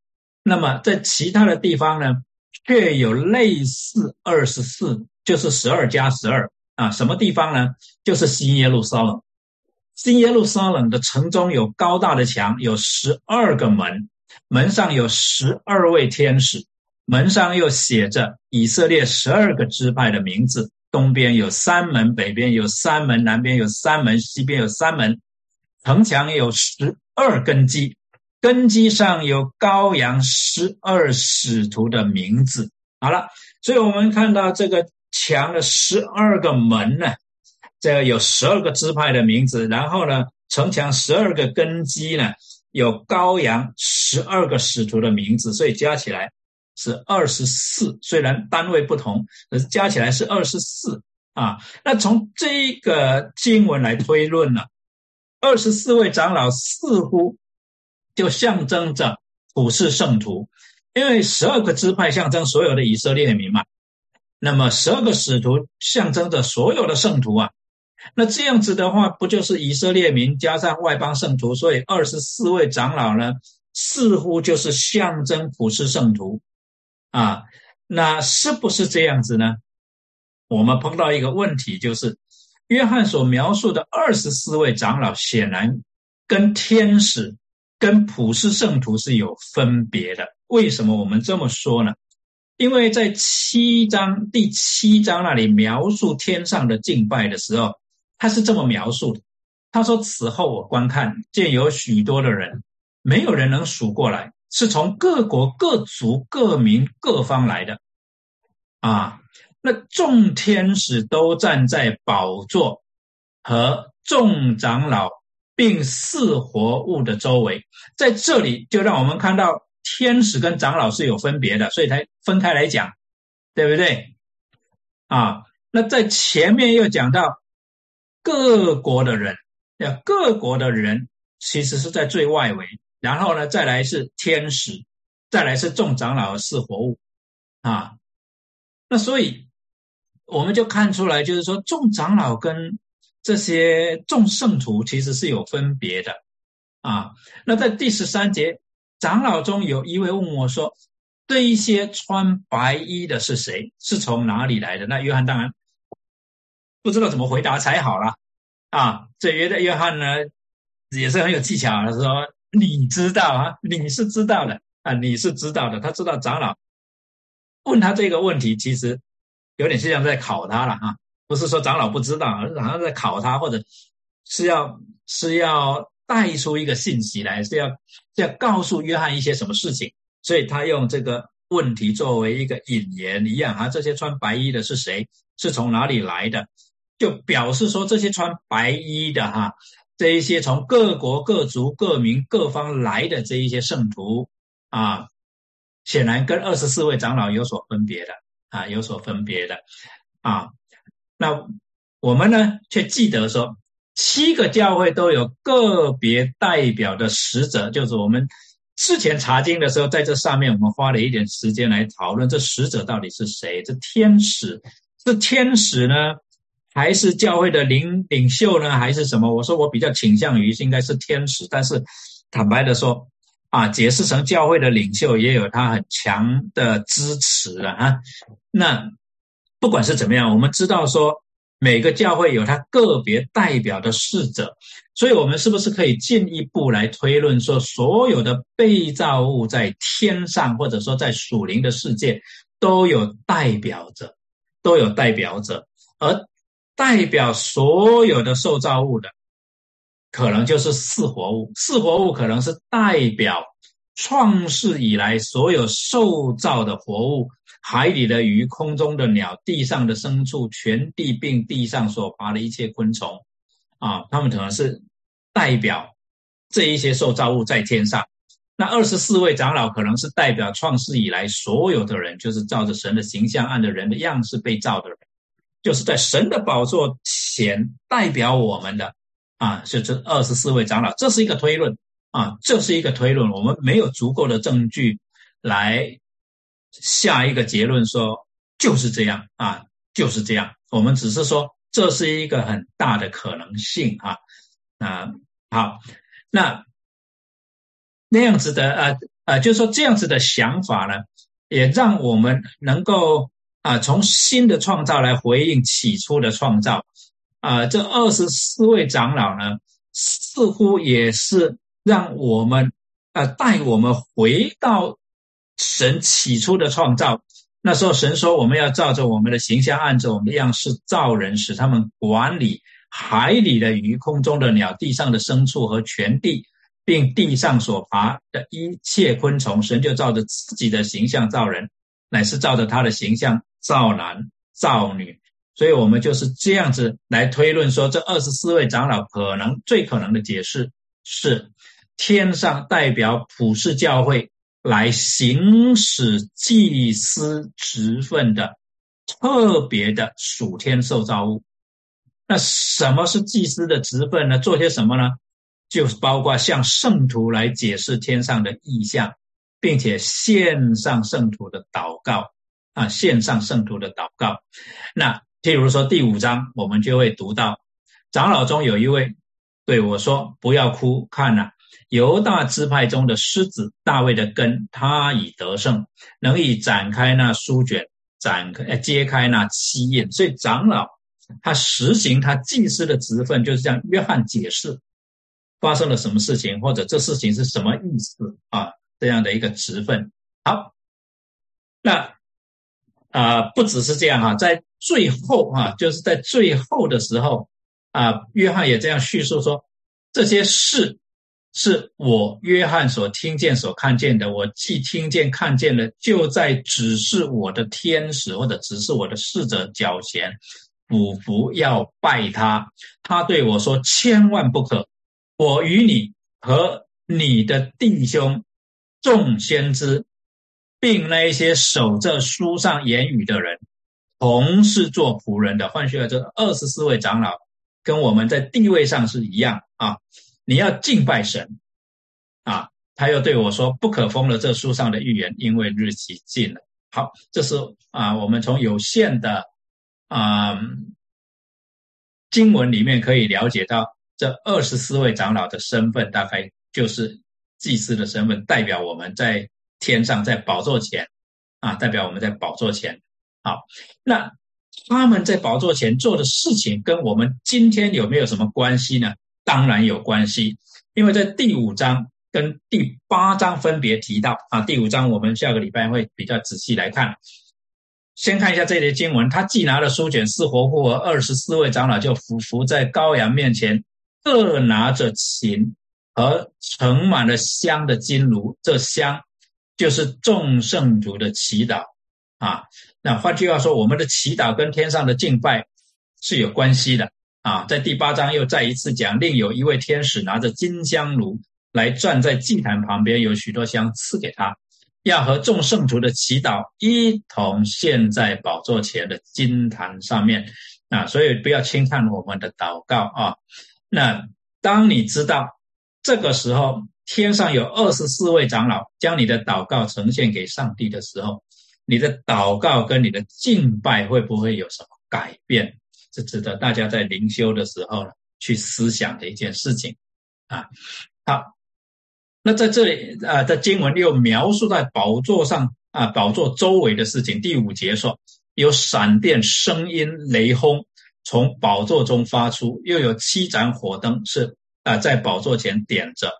那么在其他的地方呢，却有类似二十四，就是十二加十二啊。什么地方呢？就是新耶路撒冷。新耶路撒冷的城中有高大的墙，有十二个门，门上有十二位天使，门上又写着以色列十二个支派的名字。东边有三门，北边有三门，南边有三门，西边有三门。城墙有十二根基，根基上有羔羊十二使徒的名字。好了，所以我们看到这个墙的十二个门呢，这个有十二个支派的名字。然后呢，城墙十二个根基呢，有羔羊十二个使徒的名字，所以加起来。是二十四，虽然单位不同，可是加起来是二十四啊。那从这个经文来推论呢，二十四位长老似乎就象征着普世圣徒，因为十二个支派象征所有的以色列民嘛。那么十二个使徒象征着所有的圣徒啊。那这样子的话，不就是以色列民加上外邦圣徒？所以二十四位长老呢，似乎就是象征普世圣徒。啊，那是不是这样子呢？我们碰到一个问题，就是约翰所描述的二十四位长老，显然跟天使、跟普世圣徒是有分别的。为什么我们这么说呢？因为在七章第七章那里描述天上的敬拜的时候，他是这么描述的：他说：“此后我观看，见有许多的人，没有人能数过来。”是从各国各族各民各方来的，啊，那众天使都站在宝座和众长老并四活物的周围，在这里就让我们看到天使跟长老是有分别的，所以才分开来讲，对不对？啊，那在前面又讲到各国的人，要各国的人其实是在最外围。然后呢，再来是天使，再来是众长老四活物，啊，那所以我们就看出来，就是说众长老跟这些众圣徒其实是有分别的，啊，那在第十三节，长老中有一位问我说：“这一些穿白衣的是谁？是从哪里来的？”那约翰当然不知道怎么回答才好了，啊，这约的约翰呢也是很有技巧的说。你知道啊？你是知道的啊？你是知道的。他知道长老问他这个问题，其实有点像在考他了啊！不是说长老不知道，而是好像在考他，或者是要是要带出一个信息来，是要要告诉约翰一些什么事情。所以他用这个问题作为一个引言一样啊。这些穿白衣的是谁？是从哪里来的？就表示说这些穿白衣的哈。这一些从各国各族各民各方来的这一些圣徒啊，显然跟二十四位长老有所分别的啊，有所分别的啊。那我们呢，却记得说，七个教会都有个别代表的使者，就是我们之前查经的时候，在这上面我们花了一点时间来讨论，这使者到底是谁？这天使是天使呢？还是教会的领领袖呢，还是什么？我说我比较倾向于应该是天使，但是坦白的说，啊，解释成教会的领袖也有他很强的支持了啊。那不管是怎么样，我们知道说每个教会有他个别代表的使者，所以我们是不是可以进一步来推论说，所有的被造物在天上或者说在属灵的世界都有代表着，都有代表着，而。代表所有的受造物的，可能就是四活物。四活物可能是代表创世以来所有受造的活物，海里的鱼、空中的鸟、地上的牲畜、全地并地上所爬的一切昆虫。啊，他们可能是代表这一些受造物在天上。那二十四位长老可能是代表创世以来所有的人，就是照着神的形象、按着人的样式被造的人，就是在神的宝座前代表我们的啊，是这二十四位长老。这是一个推论啊，这是一个推论，我们没有足够的证据来下一个结论说就是这样啊，就是这样。我们只是说这是一个很大的可能性啊啊，好，那。那样子的呃呃，就说这样子的想法呢，也让我们能够啊从新的创造来回应起初的创造啊。这二十四位长老呢，似乎也是让我们呃带我们回到神起初的创造。那时候神说我们要照着我们的形象，按着我们的样式造人，使他们管理海里的鱼、空中的鸟、地上的牲畜和全地。并地上所爬的一切昆虫，神就照着自己的形象造人，乃是照着他的形象造男造女。所以，我们就是这样子来推论说，这二十四位长老可能最可能的解释是，天上代表普世教会来行使祭司职分的特别的属天受造物。那什么是祭司的职分呢？做些什么呢？就是包括向圣徒来解释天上的意象，并且献上圣徒的祷告啊，献上圣徒的祷告。那譬如说第五章，我们就会读到长老中有一位对我说：“不要哭，看呐，犹大支派中的狮子大卫的根，他已得胜，能以展开那书卷，展开揭开那七印。所以长老他实行他祭司的职分，就是向约翰解释。发生了什么事情，或者这事情是什么意思啊？这样的一个职分。好，那啊，不只是这样哈，在最后啊，就是在最后的时候啊，约翰也这样叙述说：这些事是我约翰所听见、所看见的。我既听见、看见了，就在指示我的天使或者指示我的侍者脚前俯伏要拜他。他对我说：千万不可。我与你和你的弟兄众先知，并那一些守着书上言语的人，同是做仆人的。换句话说，这二十四位长老跟我们在地位上是一样啊。你要敬拜神啊。他又对我说：“不可封了这书上的预言，因为日期近了。”好，这是啊，我们从有限的啊经文里面可以了解到。这二十四位长老的身份，大概就是祭司的身份，代表我们在天上，在宝座前啊，代表我们在宝座前。好，那他们在宝座前做的事情，跟我们今天有没有什么关系呢？当然有关系，因为在第五章跟第八章分别提到啊。第五章我们下个礼拜会比较仔细来看。先看一下这节经文，他既拿了书卷，四活物和二十四位长老就伏伏在羔羊面前。各拿着琴和盛满了香的金炉，这香就是众圣主的祈祷啊。那换句话说，我们的祈祷跟天上的敬拜是有关系的啊。在第八章又再一次讲，另有一位天使拿着金香炉来站在祭坛旁边，有许多香赐给他，要和众圣徒的祈祷一同献在宝座前的金坛上面啊。所以不要轻看我们的祷告啊。那当你知道这个时候天上有二十四位长老将你的祷告呈现给上帝的时候，你的祷告跟你的敬拜会不会有什么改变？是值得大家在灵修的时候呢去思想的一件事情啊。好，那在这里啊的经文又描述在宝座上啊宝座周围的事情。第五节说有闪电、声音、雷轰。从宝座中发出，又有七盏火灯是啊，在宝座前点着。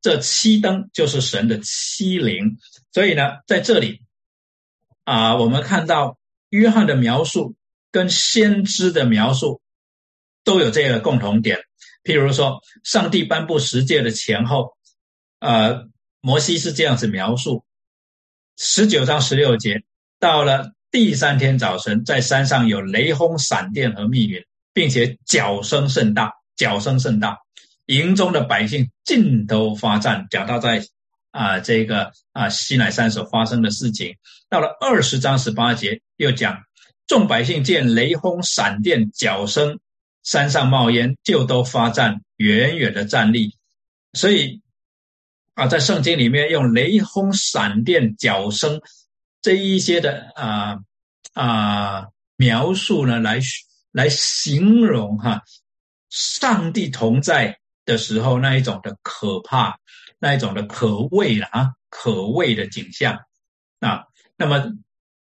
这七灯就是神的七灵。所以呢，在这里啊，我们看到约翰的描述跟先知的描述都有这个共同点。譬如说，上帝颁布十诫的前后，呃，摩西是这样子描述：十九章十六节，到了。第三天早晨，在山上有雷轰、闪电和密云，并且脚声甚大。角声甚大，营中的百姓尽都发战。讲到在啊这个啊西乃山所发生的事情，到了二十章十八节又讲，众百姓见雷轰闪电角声，山上冒烟，就都发战，远远的站立。所以啊，在圣经里面用雷轰闪电角声这一些的啊啊描述呢，来来形容哈。上帝同在的时候，那一种的可怕，那一种的可畏了啊，可畏的景象啊。那么，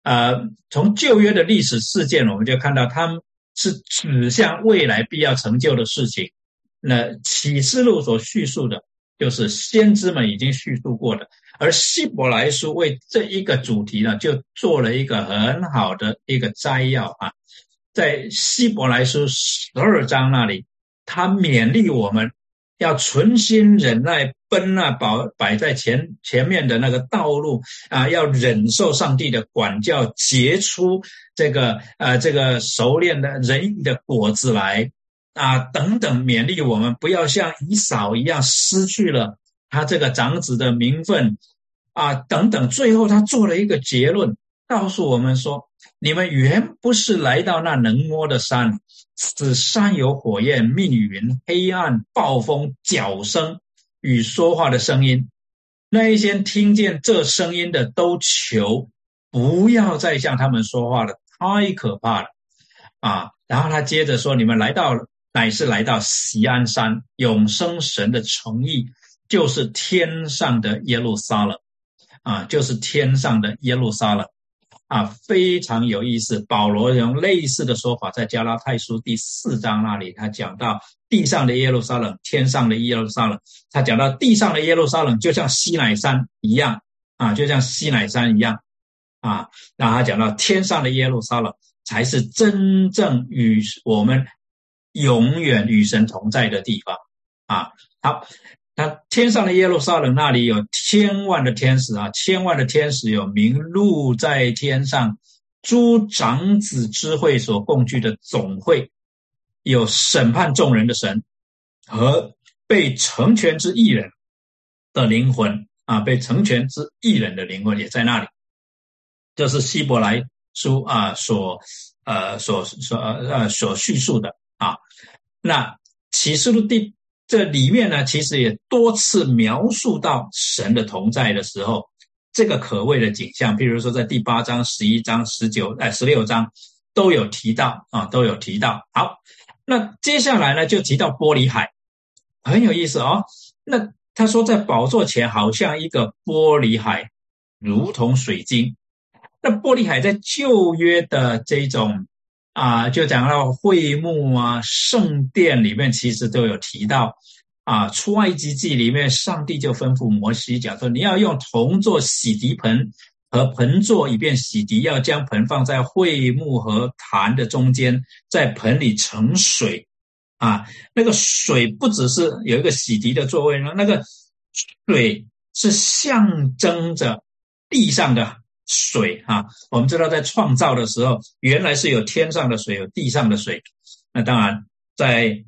呃，从旧约的历史事件，我们就看到，他们是指向未来必要成就的事情。那启示录所叙述的，就是先知们已经叙述过的，而希伯来书为这一个主题呢，就做了一个很好的一个摘要啊，在希伯来书十二章那里。他勉励我们要存心忍耐，奔那保摆在前前面的那个道路啊，要忍受上帝的管教，结出这个呃这个熟练的仁义的果子来啊，等等，勉励我们不要像以扫一样失去了他这个长子的名分啊，等等。最后他做了一个结论，告诉我们说：你们原不是来到那能摸的山。此山有火焰、密云、黑暗、暴风、角声与说话的声音。那一些听见这声音的都求不要再向他们说话了，太可怕了啊！然后他接着说：“你们来到乃是来到锡安山，永生神的诚意，就是天上的耶路撒冷啊，就是天上的耶路撒冷。”啊，非常有意思。保罗用类似的说法，在加拉太书第四章那里，他讲到地上的耶路撒冷，天上的耶路撒冷。他讲到地上的耶路撒冷，就像西乃山一样啊，就像西乃山一样啊。然后他讲到天上的耶路撒冷，才是真正与我们永远与神同在的地方啊。好。那天上的耶路撒冷那里有千万的天使啊，千万的天使有名录在天上，诸长子之会所共聚的总会，有审判众人的神和被成全之艺人的灵魂啊，被成全之艺人的灵魂也在那里。这是希伯来书啊所呃所所呃所叙述的啊。那启示录第。这里面呢，其实也多次描述到神的同在的时候，这个可畏的景象。比如说，在第八章、十一章、十九、哎十六章都有提到啊，都有提到。好，那接下来呢，就提到玻璃海，很有意思哦。那他说，在宝座前好像一个玻璃海，如同水晶。那玻璃海在旧约的这种。啊，就讲到会幕啊，圣殿里面其实都有提到啊。出埃及记里面，上帝就吩咐摩西讲说：“你要用铜做洗涤盆和盆座，以便洗涤。要将盆放在会幕和坛的中间，在盆里盛水啊。那个水不只是有一个洗涤的座位呢，那个水是象征着地上的。”水哈，我们知道在创造的时候，原来是有天上的水，有地上的水。那当然，在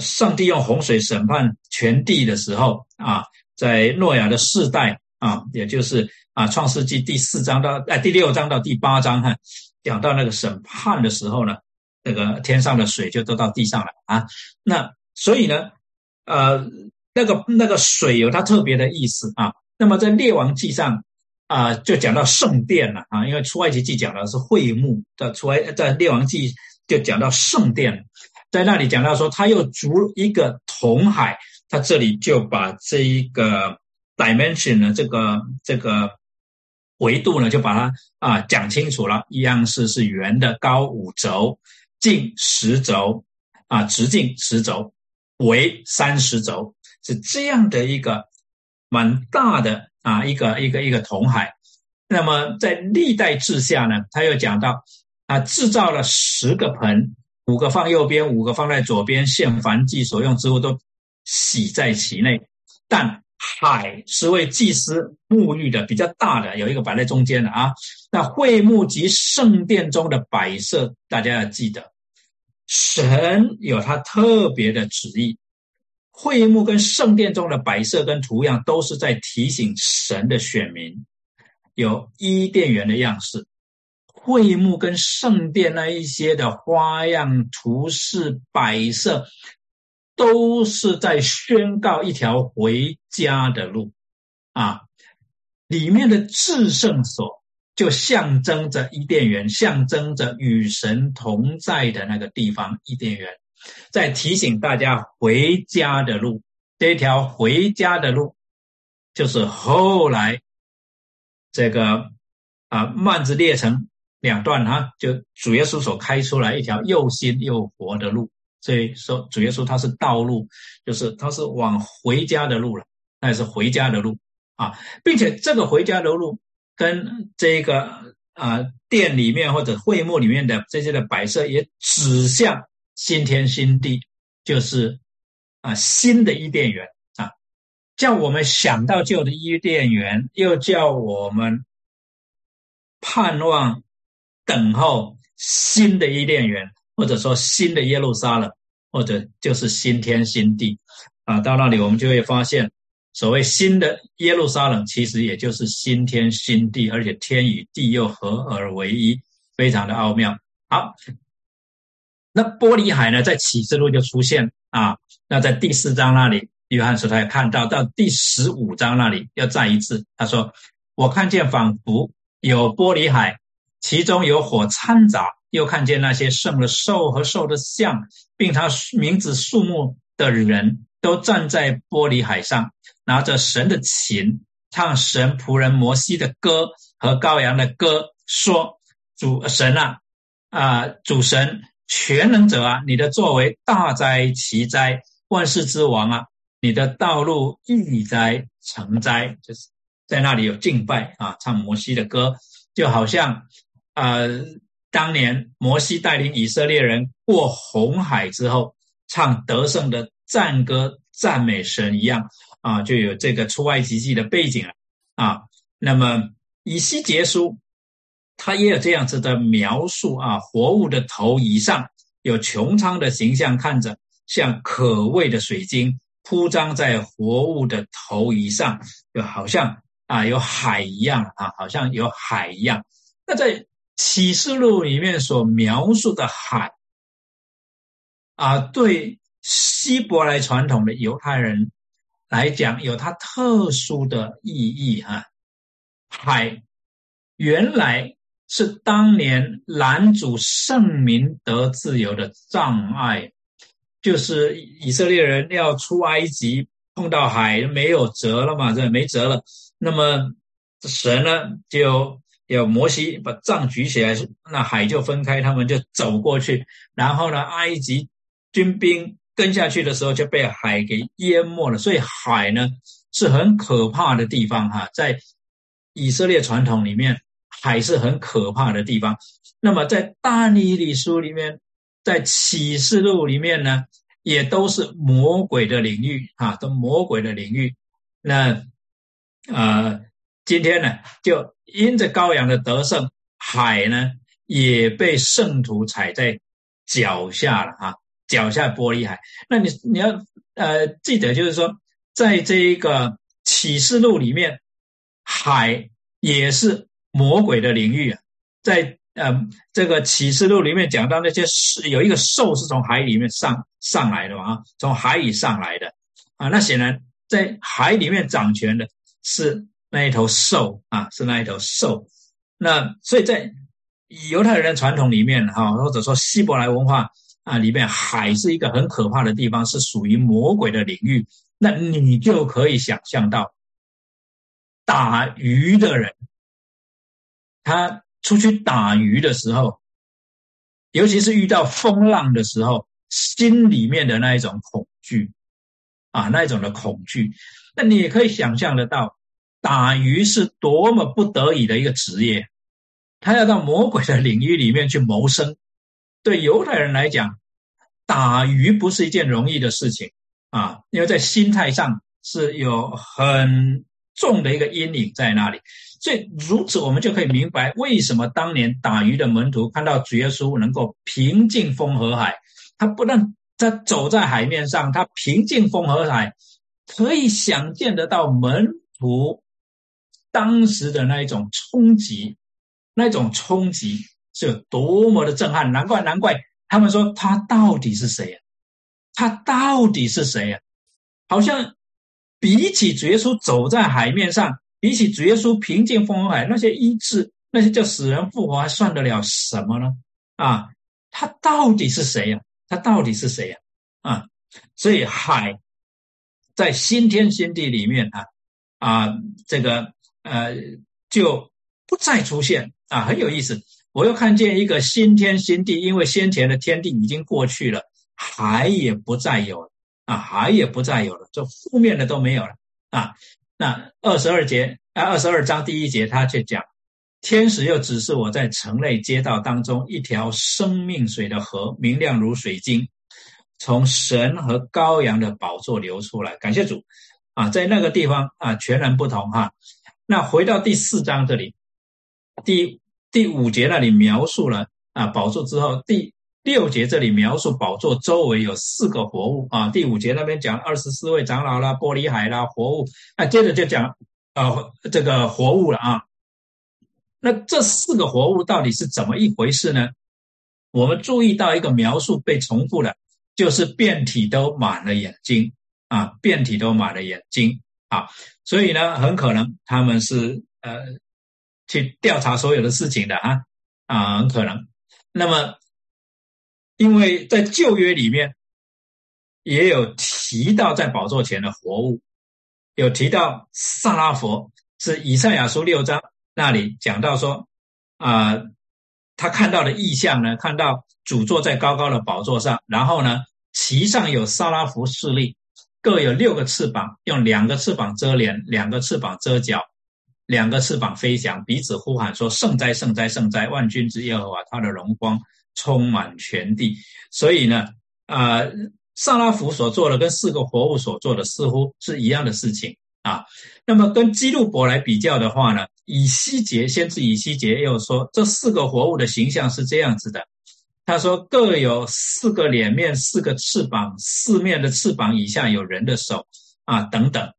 上帝用洪水审判全地的时候啊，在诺亚的世代啊，也就是啊创世纪第四章到哎第六章到第八章哈，讲到那个审判的时候呢，那个天上的水就都到地上了啊。那所以呢，呃，那个那个水有它特别的意思啊。那么在列王记上。啊，就讲到圣殿了啊，因为出埃及记讲的是会幕的，出埃在列王记就讲到圣殿，在那里讲到说他又筑一个铜海，他这里就把这一个 dimension 呢，这个这个维度呢，就把它啊讲清楚了，一样是是圆的，高五轴，径十轴，啊直径十轴，为三十轴，是这样的一个蛮大的。啊，一个一个一个铜海，那么在历代治下呢，他又讲到啊，制造了十个盆，五个放右边，五个放在左边，献凡祭所用之物都洗在其内。但海是为祭司沐浴的，比较大的，有一个摆在中间的啊。那会幕及圣殿中的摆设，大家要记得，神有他特别的旨意。会幕跟圣殿中的摆设跟图样，都是在提醒神的选民有伊甸园的样式。会幕跟圣殿那一些的花样图式摆设，都是在宣告一条回家的路啊！里面的至圣所就象征着伊甸园，象征着与神同在的那个地方——伊甸园。在提醒大家回家的路，这条回家的路，就是后来这个啊幔子裂成两段哈，就主耶稣所开出来一条又新又活的路。所以说主耶稣他是道路，就是他是往回家的路了，那是回家的路啊，并且这个回家的路跟这个啊店里面或者会幕里面的这些的摆设也指向。新天新地，就是啊，新的伊甸园啊，叫我们想到旧的伊甸园，又叫我们盼望等候新的伊甸园，或者说新的耶路撒冷，或者就是新天新地啊。到那里，我们就会发现，所谓新的耶路撒冷，其实也就是新天新地，而且天与地又合而为一，非常的奥妙。好。那玻璃海呢，在启示录就出现啊。那在第四章那里，约翰说他也看到，到第十五章那里要再一次，他说：“我看见仿佛有玻璃海，其中有火掺杂，又看见那些胜了兽和兽的像，并他名字数目的人都站在玻璃海上，拿着神的琴，唱神仆人摩西的歌和羔羊的歌，说：主神啊，啊主神。”全能者啊，你的作为大哉奇哉，万世之王啊，你的道路易哉成哉，就是在那里有敬拜啊，唱摩西的歌，就好像呃，当年摩西带领以色列人过红海之后，唱得胜的赞歌赞美神一样啊，就有这个出埃及记的背景了啊。那么以西结书。他也有这样子的描述啊，活物的头以上有穹苍的形象，看着像可畏的水晶铺张在活物的头以上，就好像啊有海一样啊，好像有海一样。那在启示录里面所描述的海啊，对希伯来传统的犹太人来讲，有它特殊的意义啊。海原来。是当年拦阻圣民得自由的障碍，就是以色列人要出埃及，碰到海没有辙了嘛，这没辙了。那么神呢，就有摩西把杖举起来，那海就分开，他们就走过去。然后呢，埃及军兵跟下去的时候就被海给淹没了。所以海呢是很可怕的地方哈，在以色列传统里面。海是很可怕的地方。那么在大尼里书里面，在启示录里面呢，也都是魔鬼的领域啊，都魔鬼的领域。那呃，今天呢，就因着羔羊的得胜，海呢也被圣徒踩在脚下了啊，脚下玻璃海。那你你要呃记得，就是说，在这一个启示录里面，海也是。魔鬼的领域啊，在呃这个启示录里面讲到那些是有一个兽是从海里面上上来的嘛，从海里上来的啊，那显然在海里面掌权的是那一头兽啊，是那一头兽。那所以在犹太人的传统里面哈，或者说希伯来文化啊里面，海是一个很可怕的地方，是属于魔鬼的领域。那你就可以想象到打鱼的人。他出去打鱼的时候，尤其是遇到风浪的时候，心里面的那一种恐惧，啊，那一种的恐惧，那你也可以想象得到，打鱼是多么不得已的一个职业，他要到魔鬼的领域里面去谋生。对犹太人来讲，打鱼不是一件容易的事情啊，因为在心态上是有很重的一个阴影在那里。所以如此，我们就可以明白为什么当年打鱼的门徒看到主耶稣能够平静风和海，他不但他走在海面上，他平静风和海，可以想见得到门徒当时的那一种冲击，那种冲击是有多么的震撼。难怪，难怪他们说他到底是谁呀？他到底是谁呀？好像比起主耶稣走在海面上。比起主耶稣平静风和海，那些医治、那些叫死人复活，还算得了什么呢？啊，他到底是谁呀？他到底是谁呀？啊，所以海在新天新地里面啊啊，这个呃就不再出现啊，很有意思。我又看见一个新天新地，因为先前的天地已经过去了，海也不再有了啊，海也不再有了，这负面的都没有了啊。那二十二节啊，二十二章第一节，他却讲，天使又指示我在城内街道当中一条生命水的河，明亮如水晶，从神和羔羊的宝座流出来。感谢主啊，在那个地方啊，全然不同哈。那回到第四章这里，第第五节那里描述了啊宝座之后第。六节这里描述宝座周围有四个活物啊，第五节那边讲二十四位长老啦、玻璃海啦、活物，那接着就讲呃这个活物了啊。那这四个活物到底是怎么一回事呢？我们注意到一个描述被重复了，就是遍体都满了眼睛啊，遍体都满了眼睛啊，所以呢，很可能他们是呃去调查所有的事情的啊啊，很可能。那么。因为在旧约里面也有提到在宝座前的活物，有提到萨拉佛是以赛亚书六章那里讲到说，啊，他看到的异象呢，看到主坐在高高的宝座上，然后呢，其上有萨拉弗势力，各有六个翅膀，用两个翅膀遮脸，两个翅膀遮脚，两个翅膀飞翔，彼此呼喊说：圣哉，圣哉，圣哉！万军之耶和华，他的荣光。充满全地，所以呢，啊，萨拉弗所做的跟四个活物所做的似乎是一样的事情啊。那么跟基路伯来比较的话呢，以西结先知以西结又说，这四个活物的形象是这样子的。他说各有四个脸面，四个翅膀，四面的翅膀以下有人的手啊等等。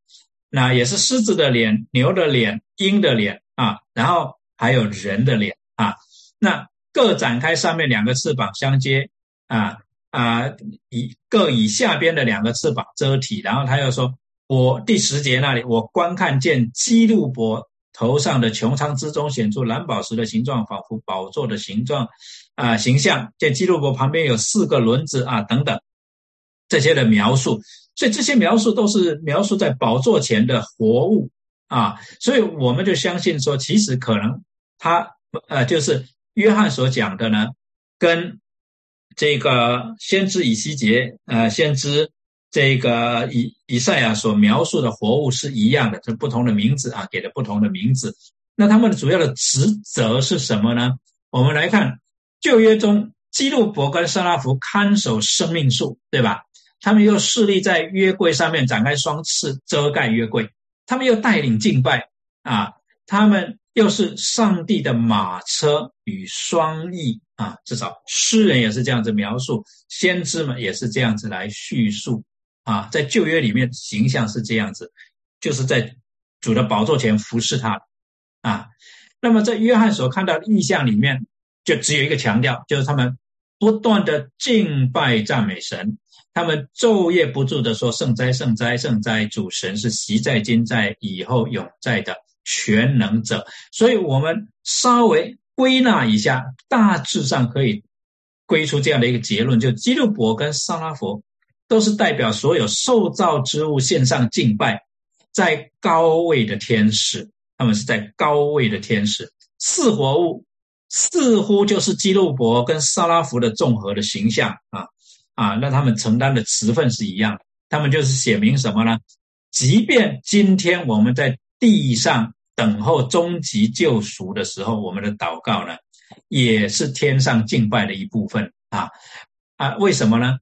那也是狮子的脸、牛的脸、鹰的脸啊，然后还有人的脸啊，那。各展开上面两个翅膀相接，啊啊，以各以下边的两个翅膀遮体。然后他又说：“我第十节那里，我观看见基路伯头上的穹苍之中显出蓝宝石的形状，仿佛宝座的形状啊形象。见基路伯旁边有四个轮子啊等等这些的描述。所以这些描述都是描述在宝座前的活物啊。所以我们就相信说，其实可能他呃就是。约翰所讲的呢，跟这个先知以西结，呃，先知这个以以赛亚所描述的活物是一样的，是不同的名字啊，给了不同的名字。那他们的主要的职责是什么呢？我们来看旧约中，基路伯跟撒拉弗看守生命树，对吧？他们又势立在约柜上面，展开双翅遮盖约柜。他们又带领敬拜啊，他们。又是上帝的马车与双翼啊，至少诗人也是这样子描述，先知们也是这样子来叙述啊，在旧约里面形象是这样子，就是在主的宝座前服侍他啊。那么在约翰所看到的意象里面，就只有一个强调，就是他们不断的敬拜赞美神，他们昼夜不住的说圣哉圣哉圣哉，主神是习在今在以后永在的。全能者，所以我们稍微归纳一下，大致上可以归出这样的一个结论：，就基督伯跟萨拉佛都是代表所有受造之物献上敬拜，在高位的天使，他们是在高位的天使。四活物似乎就是基督伯跟萨拉弗的综合的形象啊啊，那他们承担的职分是一样的，他们就是写明什么呢？即便今天我们在地上。等候终极救赎的时候，我们的祷告呢，也是天上敬拜的一部分啊啊！为什么呢？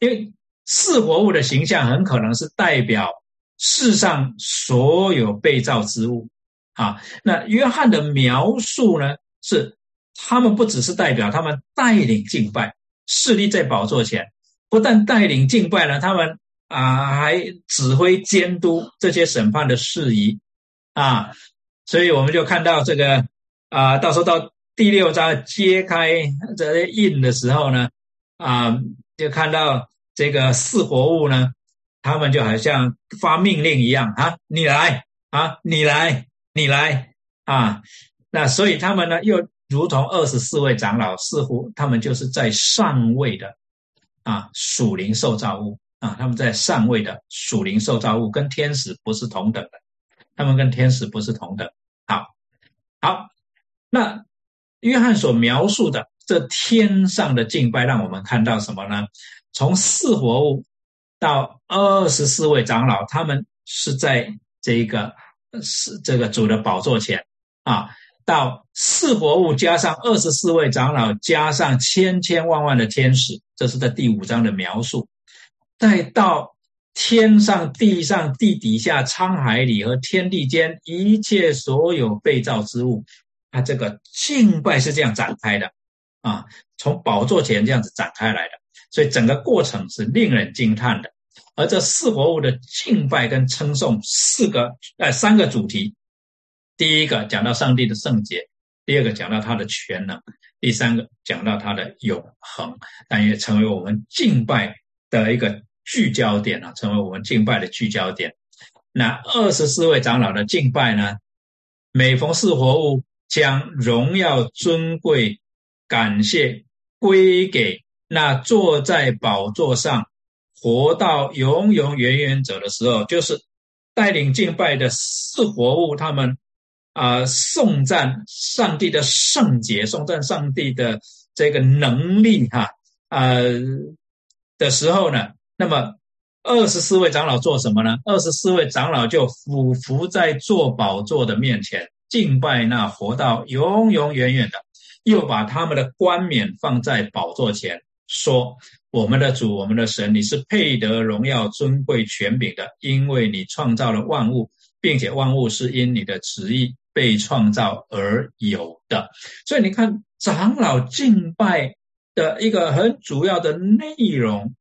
因为四活物的形象很可能是代表世上所有被造之物啊。那约翰的描述呢，是他们不只是代表，他们带领敬拜，势力在宝座前，不但带领敬拜了，他们啊还指挥监督这些审判的事宜啊。所以我们就看到这个啊，到时候到第六章揭开这印的时候呢，啊，就看到这个四活物呢。他们就好像发命令一样啊，你来啊，你来，你来啊。那所以他们呢，又如同二十四位长老，似乎他们就是在上位的啊属灵受造物啊，他们在上位的属灵受造物，跟天使不是同等的，他们跟天使不是同等。好，那约翰所描述的这天上的敬拜，让我们看到什么呢？从四活物。到二十四位长老，他们是在这个是这个主的宝座前啊。到四活物加上二十四位长老，加上千千万万的天使，这是在第五章的描述。再到天上、地上、地底下、沧海里和天地间一切所有被造之物，它这个敬拜是这样展开的。啊，从宝座前这样子展开来的。所以整个过程是令人惊叹的，而这四活物的敬拜跟称颂四个呃三个主题，第一个讲到上帝的圣洁，第二个讲到他的全能，第三个讲到他的永恒，但也成为我们敬拜的一个聚焦点啊，成为我们敬拜的聚焦点。那二十四位长老的敬拜呢，每逢四活物将荣耀尊贵感谢归给。那坐在宝座上，活到永永远远者的时候，就是带领敬拜的四活物，他们啊颂赞上帝的圣洁，颂赞上帝的这个能力，哈呃的时候呢，那么二十四位长老做什么呢？二十四位长老就俯伏在坐宝座的面前，敬拜那活到永永远远的，又把他们的冠冕放在宝座前。说：“我们的主，我们的神，你是配得荣耀、尊贵、权柄的，因为你创造了万物，并且万物是因你的旨意被创造而有的。所以你看，长老敬拜的一个很主要的内容，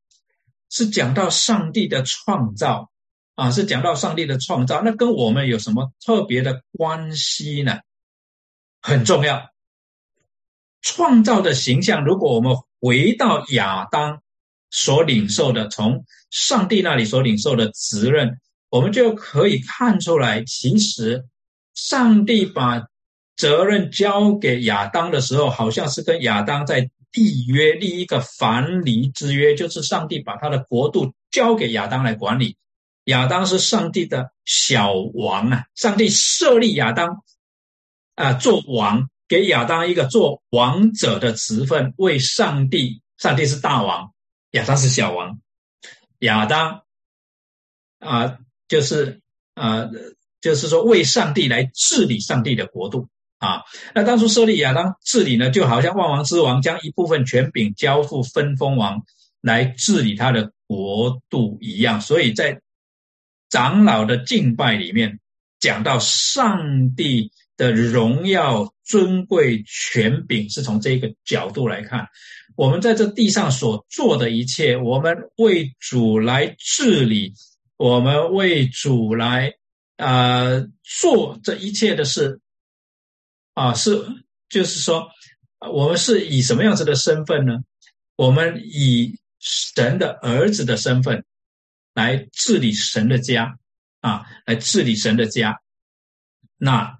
是讲到上帝的创造啊，是讲到上帝的创造。那跟我们有什么特别的关系呢？很重要，创造的形象，如果我们。”回到亚当所领受的，从上帝那里所领受的责任，我们就可以看出来，其实上帝把责任交给亚当的时候，好像是跟亚当在缔约立一个樊篱之约，就是上帝把他的国度交给亚当来管理。亚当是上帝的小王啊，上帝设立亚当啊做王。给亚当一个做王者的职分，为上帝，上帝是大王，亚当是小王。亚当啊，就是啊，就是说为上帝来治理上帝的国度啊。那当初设立亚当治理呢，就好像万王之王将一部分权柄交付分封王来治理他的国度一样。所以在长老的敬拜里面讲到上帝。的荣耀、尊贵、权柄，是从这个角度来看。我们在这地上所做的一切，我们为主来治理，我们为主来啊做这一切的事啊，是就是说，我们是以什么样子的身份呢？我们以神的儿子的身份来治理神的家啊，来治理神的家。那。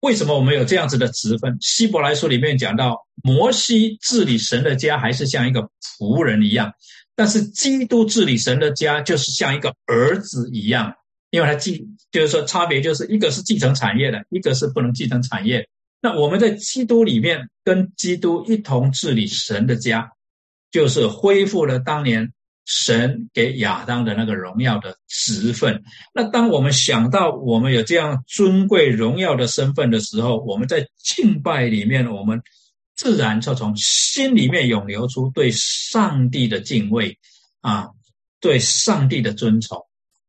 为什么我们有这样子的职分？希伯来书里面讲到，摩西治理神的家还是像一个仆人一样，但是基督治理神的家就是像一个儿子一样，因为他继就是说差别就是一个是继承产业的，一个是不能继承产业。那我们在基督里面跟基督一同治理神的家，就是恢复了当年。神给亚当的那个荣耀的职分，那当我们想到我们有这样尊贵荣耀的身份的时候，我们在敬拜里面，我们自然就从心里面涌流出对上帝的敬畏啊，对上帝的尊崇。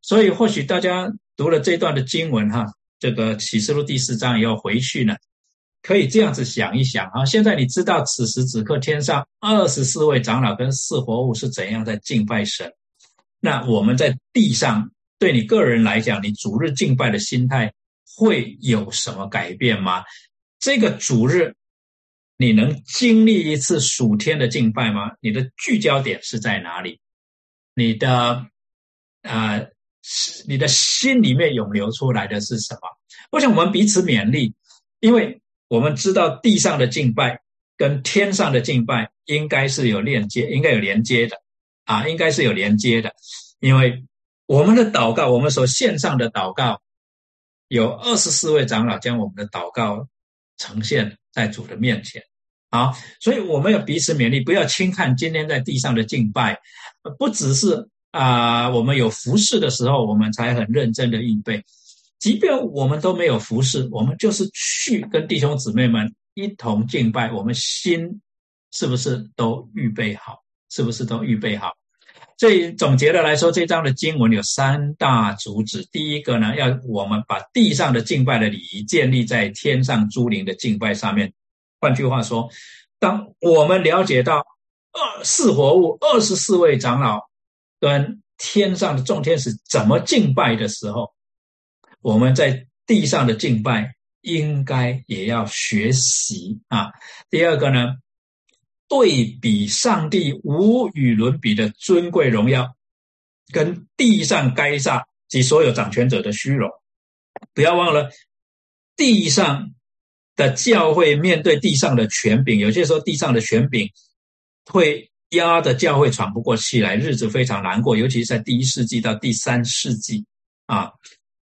所以，或许大家读了这段的经文哈，这个启示录第四章以后回去呢，可以这样子想一想啊。现在你知道此时此刻天上二十四位长老跟四活物是怎样在敬拜神，那我们在地上对你个人来讲，你主日敬拜的心态会有什么改变吗？这个主日你能经历一次属天的敬拜吗？你的聚焦点是在哪里？你的啊？你的心里面涌流出来的是什么？我想我们彼此勉励，因为我们知道地上的敬拜跟天上的敬拜应该是有链接，应该有连接的啊，应该是有连接的。因为我们的祷告，我们所献上的祷告，有二十四位长老将我们的祷告呈现在主的面前啊，所以我们要彼此勉励，不要轻看今天在地上的敬拜，不只是。啊，我们有服侍的时候，我们才很认真的预备。即便我们都没有服侍，我们就是去跟弟兄姊妹们一同敬拜，我们心是不是都预备好？是不是都预备好？所以总结的来说，这章的经文有三大主旨。第一个呢，要我们把地上的敬拜的礼仪建立在天上诸灵的敬拜上面。换句话说，当我们了解到二四活物二十四位长老。跟天上的众天使怎么敬拜的时候，我们在地上的敬拜应该也要学习啊。第二个呢，对比上帝无与伦比的尊贵荣耀，跟地上该撒及所有掌权者的虚荣，不要忘了地上的教会面对地上的权柄，有些时候地上的权柄会。压的教会喘不过气来，日子非常难过，尤其是在第一世纪到第三世纪啊。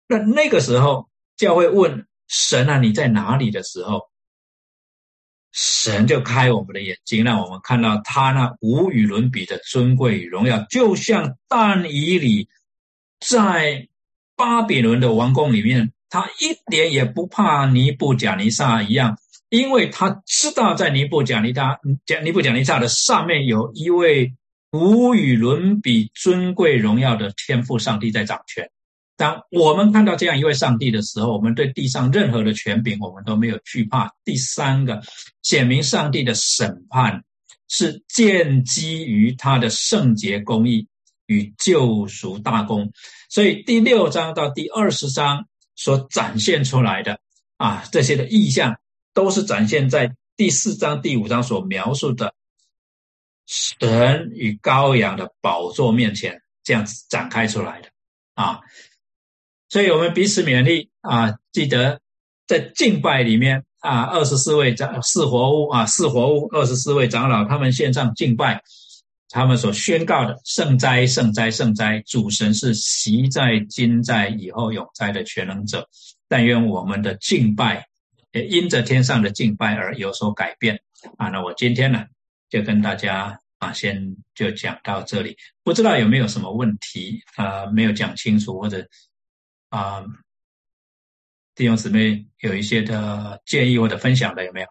那那个时候，教会问神啊，你在哪里的时候，神就开我们的眼睛，让我们看到他那无与伦比的尊贵与荣耀，就像但以里在巴比伦的王宫里面，他一点也不怕尼布甲尼撒一样。因为他知道，在尼布贾尼撒讲尼布贾尼撒的上面有一位无与伦比、尊贵荣耀的天赋上帝在掌权。当我们看到这样一位上帝的时候，我们对地上任何的权柄，我们都没有惧怕。第三个，显明上帝的审判是建基于他的圣洁公义与救赎大功。所以第六章到第二十章所展现出来的啊，这些的意象。都是展现在第四章、第五章所描述的神与羔羊的宝座面前这样子展开出来的啊，所以我们彼此勉励啊，记得在敬拜里面啊，二十四位长四活物啊，四活物二十四位长老他们献上敬拜，他们所宣告的圣哉、圣哉、圣哉，主神是习在、今在、以后永在的全能者。但愿我们的敬拜。因着天上的敬拜而有所改变啊！那我今天呢，就跟大家啊，先就讲到这里。不知道有没有什么问题啊，没有讲清楚，或者啊，弟兄姊妹有一些的建议或者分享的有没有？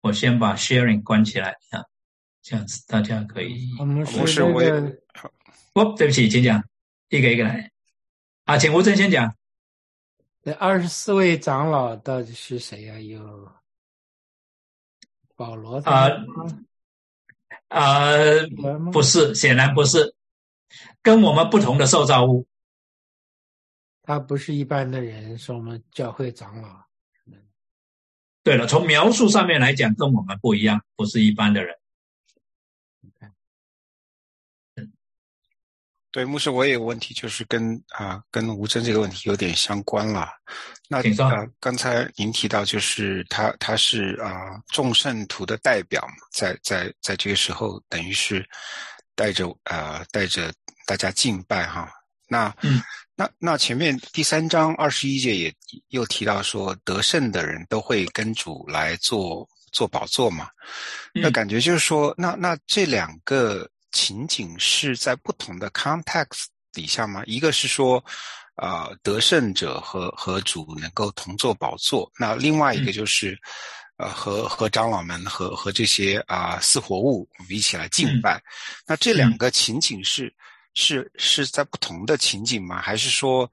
我先把 sharing 关起来啊，这样子大家可以。我们是那个，哦，对不起，请讲，一个一个来。啊，请吴正先讲。那二十四位长老到底是谁呀？有保罗啊啊，不是，显然不是，跟我们不同的受造物。他不是一般的人，是我们教会长老。对了，从描述上面来讲，跟我们不一样，不是一般的人。对，牧师，我也有问题，就是跟啊，跟吴真这个问题有点相关了。那啊，刚才您提到，就是他他是啊众圣徒的代表嘛，在在在这个时候，等于是带着呃带着大家敬拜哈。那嗯，那那前面第三章二十一节也又提到说，得胜的人都会跟主来做做宝座嘛。那感觉就是说，那那这两个。情景是在不同的 context 底下吗？一个是说，呃，得胜者和和主能够同坐宝座，那另外一个就是，呃，和和长老们和和这些啊四活物我们一起来敬拜。那这两个情景是是是在不同的情景吗？还是说，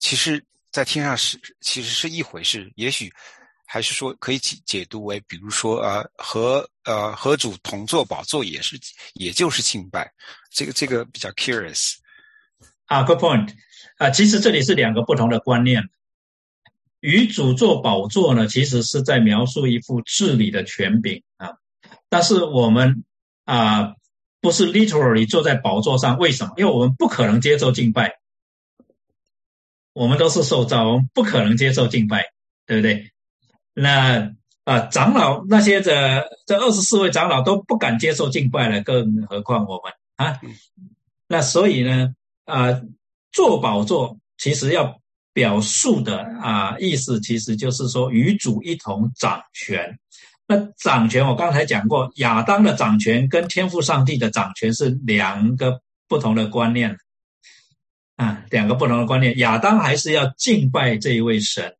其实在天上是其实是一回事，也许还是说可以解解读为，比如说呃和呃和主同坐宝座也是也就是敬拜，这个这个比较 curious 啊，good point 啊，其实这里是两个不同的观念。与主做宝座呢，其实是在描述一副治理的权柄啊。但是我们啊，不是 literally 坐在宝座上，为什么？因为我们不可能接受敬拜，我们都是受造，我们不可能接受敬拜，对不对？那啊，长老那些的这二十四位长老都不敢接受敬拜了，更何况我们啊？那所以呢，啊，坐宝座其实要。表述的啊意思其实就是说与主一同掌权。那掌权我刚才讲过，亚当的掌权跟天赋上帝的掌权是两个不同的观念啊，两个不同的观念。亚当还是要敬拜这一位神，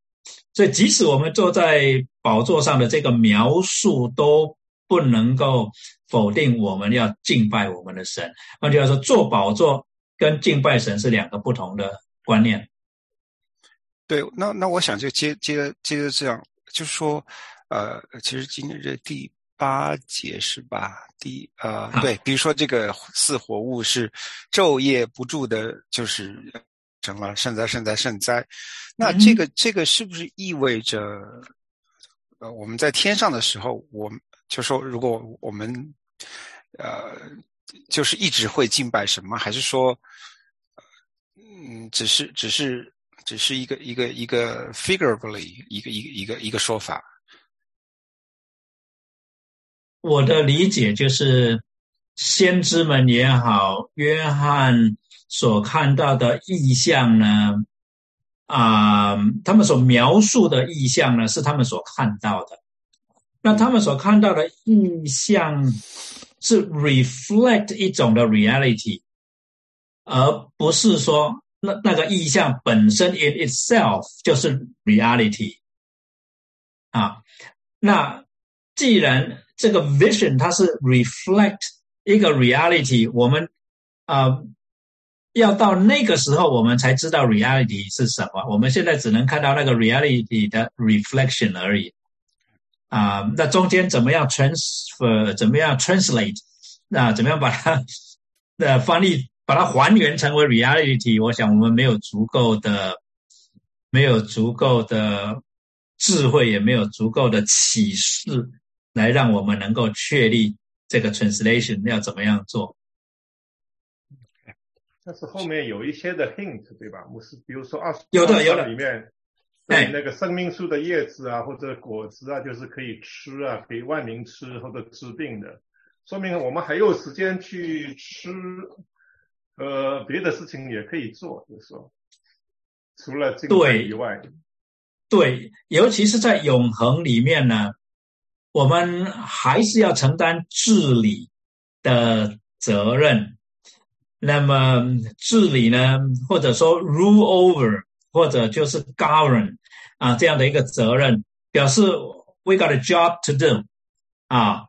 所以即使我们坐在宝座上的这个描述都不能够否定我们要敬拜我们的神。换句话说，坐宝座跟敬拜神是两个不同的观念。对，那那我想就接接着接着这样，就是说，呃，其实今天这第八节是吧？第呃，对，比如说这个四活物是昼夜不住的，就是成了圣哉圣哉圣哉。那这个这个是不是意味着，呃，我们在天上的时候，我就说，如果我们呃，就是一直会敬拜什么，还是说，嗯，只是只是。只是一个一个一个 figuratively 一个一个一个一个说法。我的理解就是，先知们也好，约翰所看到的意象呢，啊，他们所描述的意象呢，是他们所看到的。那他们所看到的意象是 reflect 一种的 reality，而不是说。那那个意象本身 in itself 就是 reality 啊。那既然这个 vision 它是 reflect 一个 reality，我们啊要到那个时候我们才知道 reality 是什么。我们现在只能看到那个 reality 的 reflection 而已啊。那中间怎么样 transfer？怎么样 translate？那怎么样把它的翻译？把它还原成为 reality，我想我们没有足够的、没有足够的智慧，也没有足够的启示，来让我们能够确立这个 translation 要怎么样做。但是后面有一些的 hint，对吧？我是比如说二十有的有的里面，对那个生命树的叶子啊，或者果子啊，就是可以吃啊，可以万民吃或者治病的，说明我们还有时间去吃。呃，别的事情也可以做，就是说，除了这个以外，对，尤其是在永恒里面呢，我们还是要承担治理的责任。那么治理呢，或者说 rule over，或者就是 govern 啊这样的一个责任，表示 we got a job to do 啊。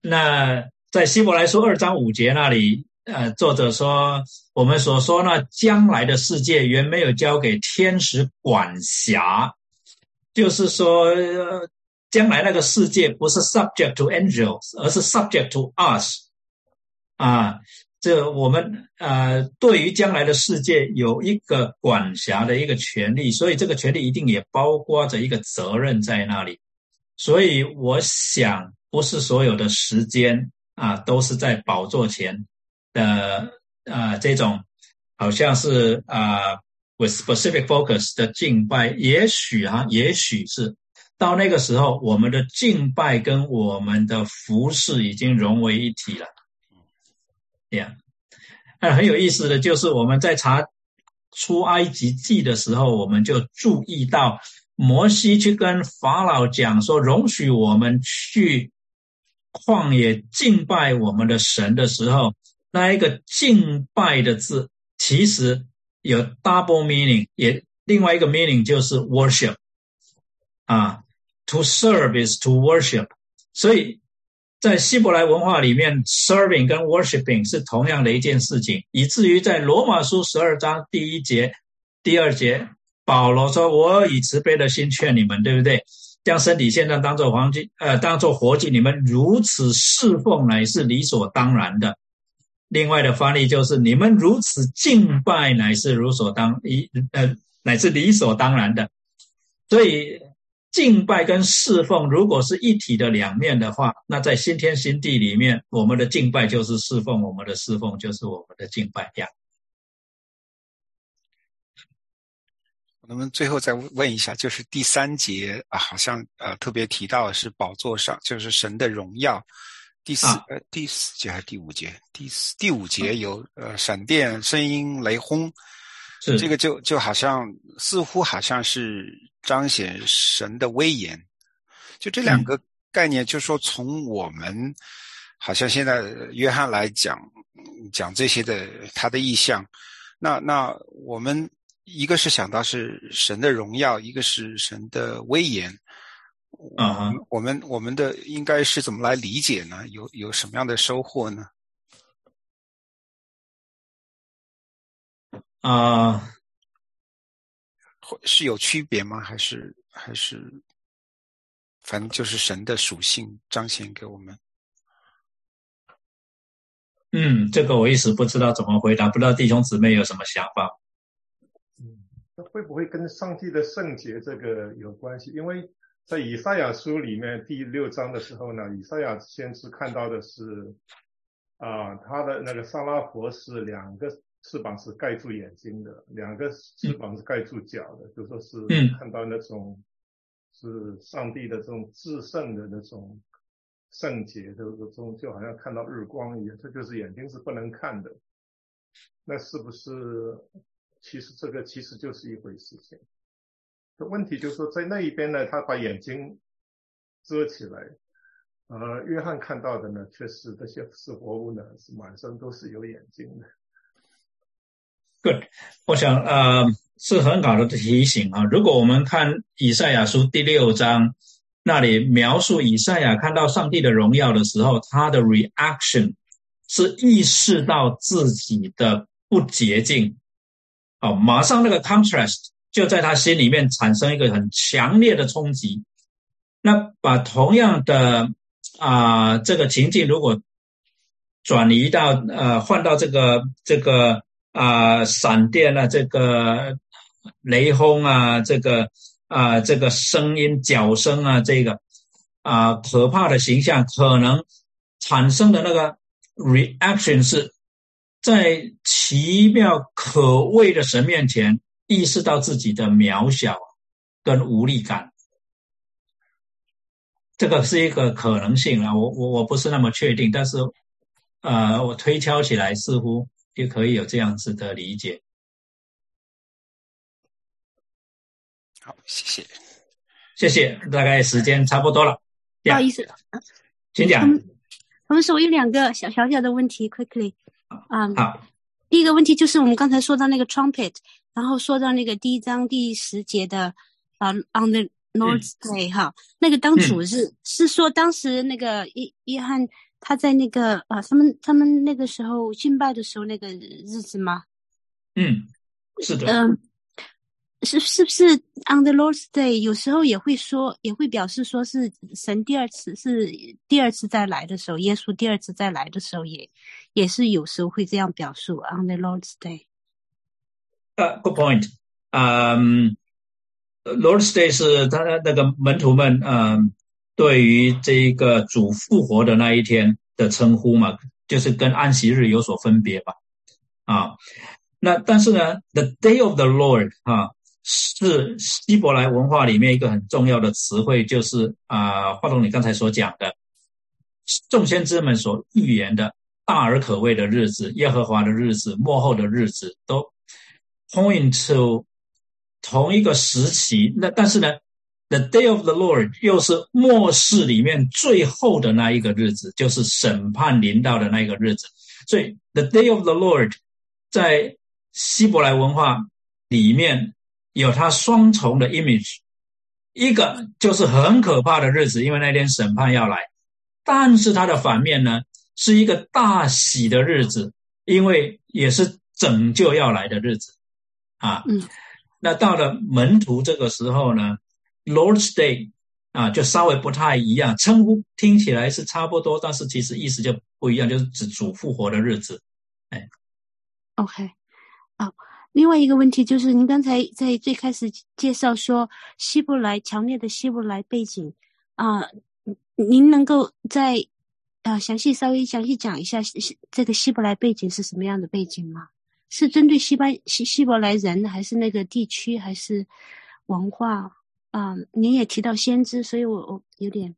那在希伯来书二章五节那里。呃，作者说，我们所说呢，将来的世界原没有交给天使管辖，就是说，将来那个世界不是 subject to angels，而是 subject to us。啊，这我们呃，对于将来的世界有一个管辖的一个权利，所以这个权利一定也包括着一个责任在那里。所以我想，不是所有的时间啊，都是在宝座前。的啊，这种好像是啊，with specific focus 的敬拜，也许哈，也许是到那个时候，我们的敬拜跟我们的服饰已经融为一体了。这样，那很有意思的就是我们在查出埃及记的时候，我们就注意到摩西去跟法老讲说，容许我们去旷野敬拜我们的神的时候。那一个敬拜的字，其实有 double meaning，也另外一个 meaning 就是 worship，啊，to serve is to worship，所以在希伯来文化里面，serving 跟 worshiping 是同样的一件事情，以至于在罗马书十二章第一节、第二节保罗说：“我以慈悲的心劝你们，对不对？将身体现在当做黄金，呃，当做活祭，你们如此侍奉乃是理所当然的。另外的翻译就是：你们如此敬拜乃是如所当一，呃，乃是理所当然的。所以。”敬拜跟侍奉如果是一体的两面的话，那在新天新地里面，我们的敬拜就是侍奉，我们的侍奉就是我们的敬拜。这样。我们最后再问一下，就是第三节啊，好像呃特别提到是宝座上就是神的荣耀。第四呃第四节还是第五节？第四第五节有呃闪电、声音、雷轰。是。这个就就好像似乎好像是彰显神的威严，就这两个概念，就说从我们好像现在约翰来讲讲这些的他的意象，那那我们一个是想到是神的荣耀，一个是神的威严，啊，我们我们的应该是怎么来理解呢？有有什么样的收获呢？啊，是有区别吗？还是还是，反正就是神的属性彰显给我们。嗯，这个我一时不知道怎么回答，不知道弟兄姊妹有什么想法。嗯，那会不会跟上帝的圣洁这个有关系？因为在以赛亚书里面第六章的时候呢，以赛亚先知看到的是啊，他的那个萨拉佛是两个。翅膀是盖住眼睛的，两个翅膀是盖住脚的，就说是看到那种是上帝的这种至圣的那种圣洁的这种，就好像看到日光一样，这就是眼睛是不能看的。那是不是其实这个其实就是一回事？情问题就是说在那一边呢，他把眼睛遮起来，呃，约翰看到的呢，却是这些是活物呢，是满身都是有眼睛的。Good，我想呃是很好的提醒啊。如果我们看以赛亚书第六章那里描述以赛亚看到上帝的荣耀的时候，他的 reaction 是意识到自己的不洁净，哦，马上那个 contrast 就在他心里面产生一个很强烈的冲击。那把同样的啊这个情境如果转移到呃换到这个这个。啊，闪电啊，这个雷轰啊，这个啊，这个声音、脚声啊，这个啊，可怕的形象，可能产生的那个 reaction 是在奇妙可畏的神面前，意识到自己的渺小跟无力感。这个是一个可能性啊，我我我不是那么确定，但是呃，我推敲起来似乎。就可以有这样子的理解。好，谢谢，谢谢。大概时间差不多了，不好意思，请讲。我们说有两个小小小的问题，quickly。啊，好。第一个问题就是我们刚才说到那个 trumpet，然后说到那个第一章第十节的啊，on the north Day 哈，那个当主日是说当时那个约约翰。他在那个啊，他们他们那个时候敬拜的时候那个日子吗？嗯，是的。嗯，是是不是 on the Lord's Day？有时候也会说，也会表示说是神第二次是第二次再来的时候，耶稣第二次再来的时候，也也是有时候会这样表述 on the Lord's Day。呃，good point。嗯，Lord's Day 是他那个门徒们嗯。对于这一个主复活的那一天的称呼嘛，就是跟安息日有所分别吧？啊，那但是呢，the day of the Lord 啊，是希伯来文化里面一个很重要的词汇，就是啊，华东你刚才所讲的众先知们所预言的大而可畏的日子、耶和华的日子、末后的日子，都 point to 同一个时期。那但是呢？The day of the Lord 又是末世里面最后的那一个日子，就是审判临到的那一个日子。所以，the day of the Lord 在希伯来文化里面有它双重的 image，一个就是很可怕的日子，因为那天审判要来；但是它的反面呢，是一个大喜的日子，因为也是拯救要来的日子。啊，嗯。那到了门徒这个时候呢，Lord's Day 啊，就稍微不太一样，称呼听起来是差不多，但是其实意思就不一样，就是指主复活的日子。哎，OK，啊，另外一个问题就是，您刚才在最开始介绍说希伯来强烈的希伯来背景啊，您能够在啊详细稍微详细讲一下这个希伯来背景是什么样的背景吗？是针对西班希希伯来人，还是那个地区，还是文化啊？您也提到先知，所以我我有点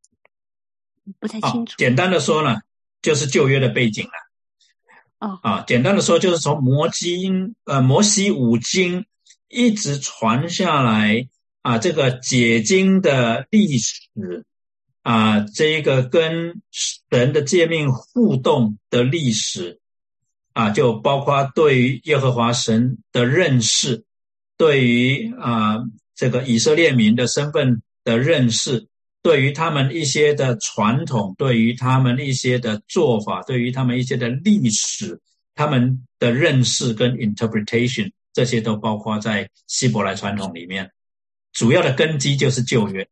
不太清楚。简单的说呢，就是旧约的背景了。哦啊，简单的说就是从摩经呃摩西五经一直传下来啊，这个解经的历史啊，这一个跟神的界面互动的历史。啊，就包括对于耶和华神的认识，对于啊这个以色列民的身份的认识，对于他们一些的传统，对于他们一些的做法，对于他们一些的历史，他们的认识跟 interpretation，这些都包括在希伯来传统里面。主要的根基就是旧约。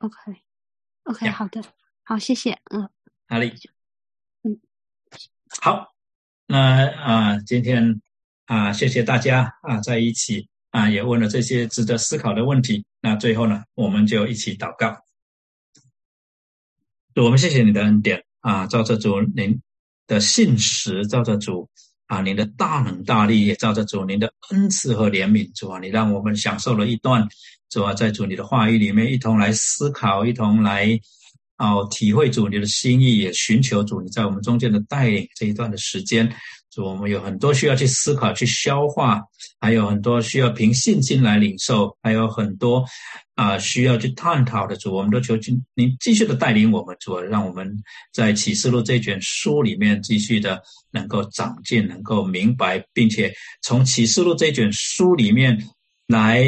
OK，OK，好的，好，谢谢，嗯，哪里？嗯，好。那啊，今天啊，谢谢大家啊，在一起啊，也问了这些值得思考的问题。那最后呢，我们就一起祷告。我们谢谢你的恩典啊，照着主您的信实，照着主啊您的大能大力，也照着主您的恩赐和怜悯。主啊，你让我们享受了一段主啊，在主你的话语里面一同来思考，一同来。哦，体会主你的心意，也寻求主你在我们中间的带领。这一段的时间，主我们有很多需要去思考、去消化，还有很多需要凭信心来领受，还有很多啊需要去探讨的。主，我们都求您您继续的带领我们，主，让我们在启示录这卷书里面继续的能够长进，能够明白，并且从启示录这卷书里面来，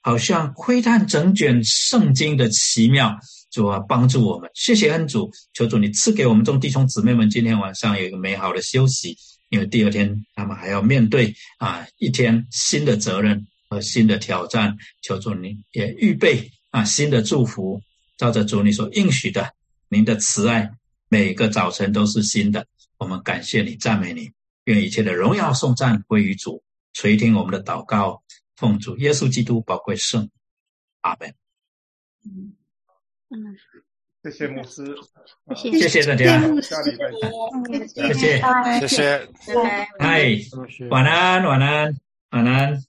好像窥探整卷圣经的奇妙。主啊，帮助我们，谢谢恩主，求主你赐给我们众弟兄姊妹们今天晚上有一个美好的休息，因为第二天他们还要面对啊一天新的责任和新的挑战。求主你也预备啊新的祝福，照着主你所应许的，您的慈爱每个早晨都是新的。我们感谢你，赞美你，愿一切的荣耀颂赞归于主，垂听我们的祷告，奉主耶稣基督宝贵圣，阿门。嗯，谢谢牧师，谢谢。大家，下礼拜见，谢谢，谢谢，嗨，晚安，晚安，晚安。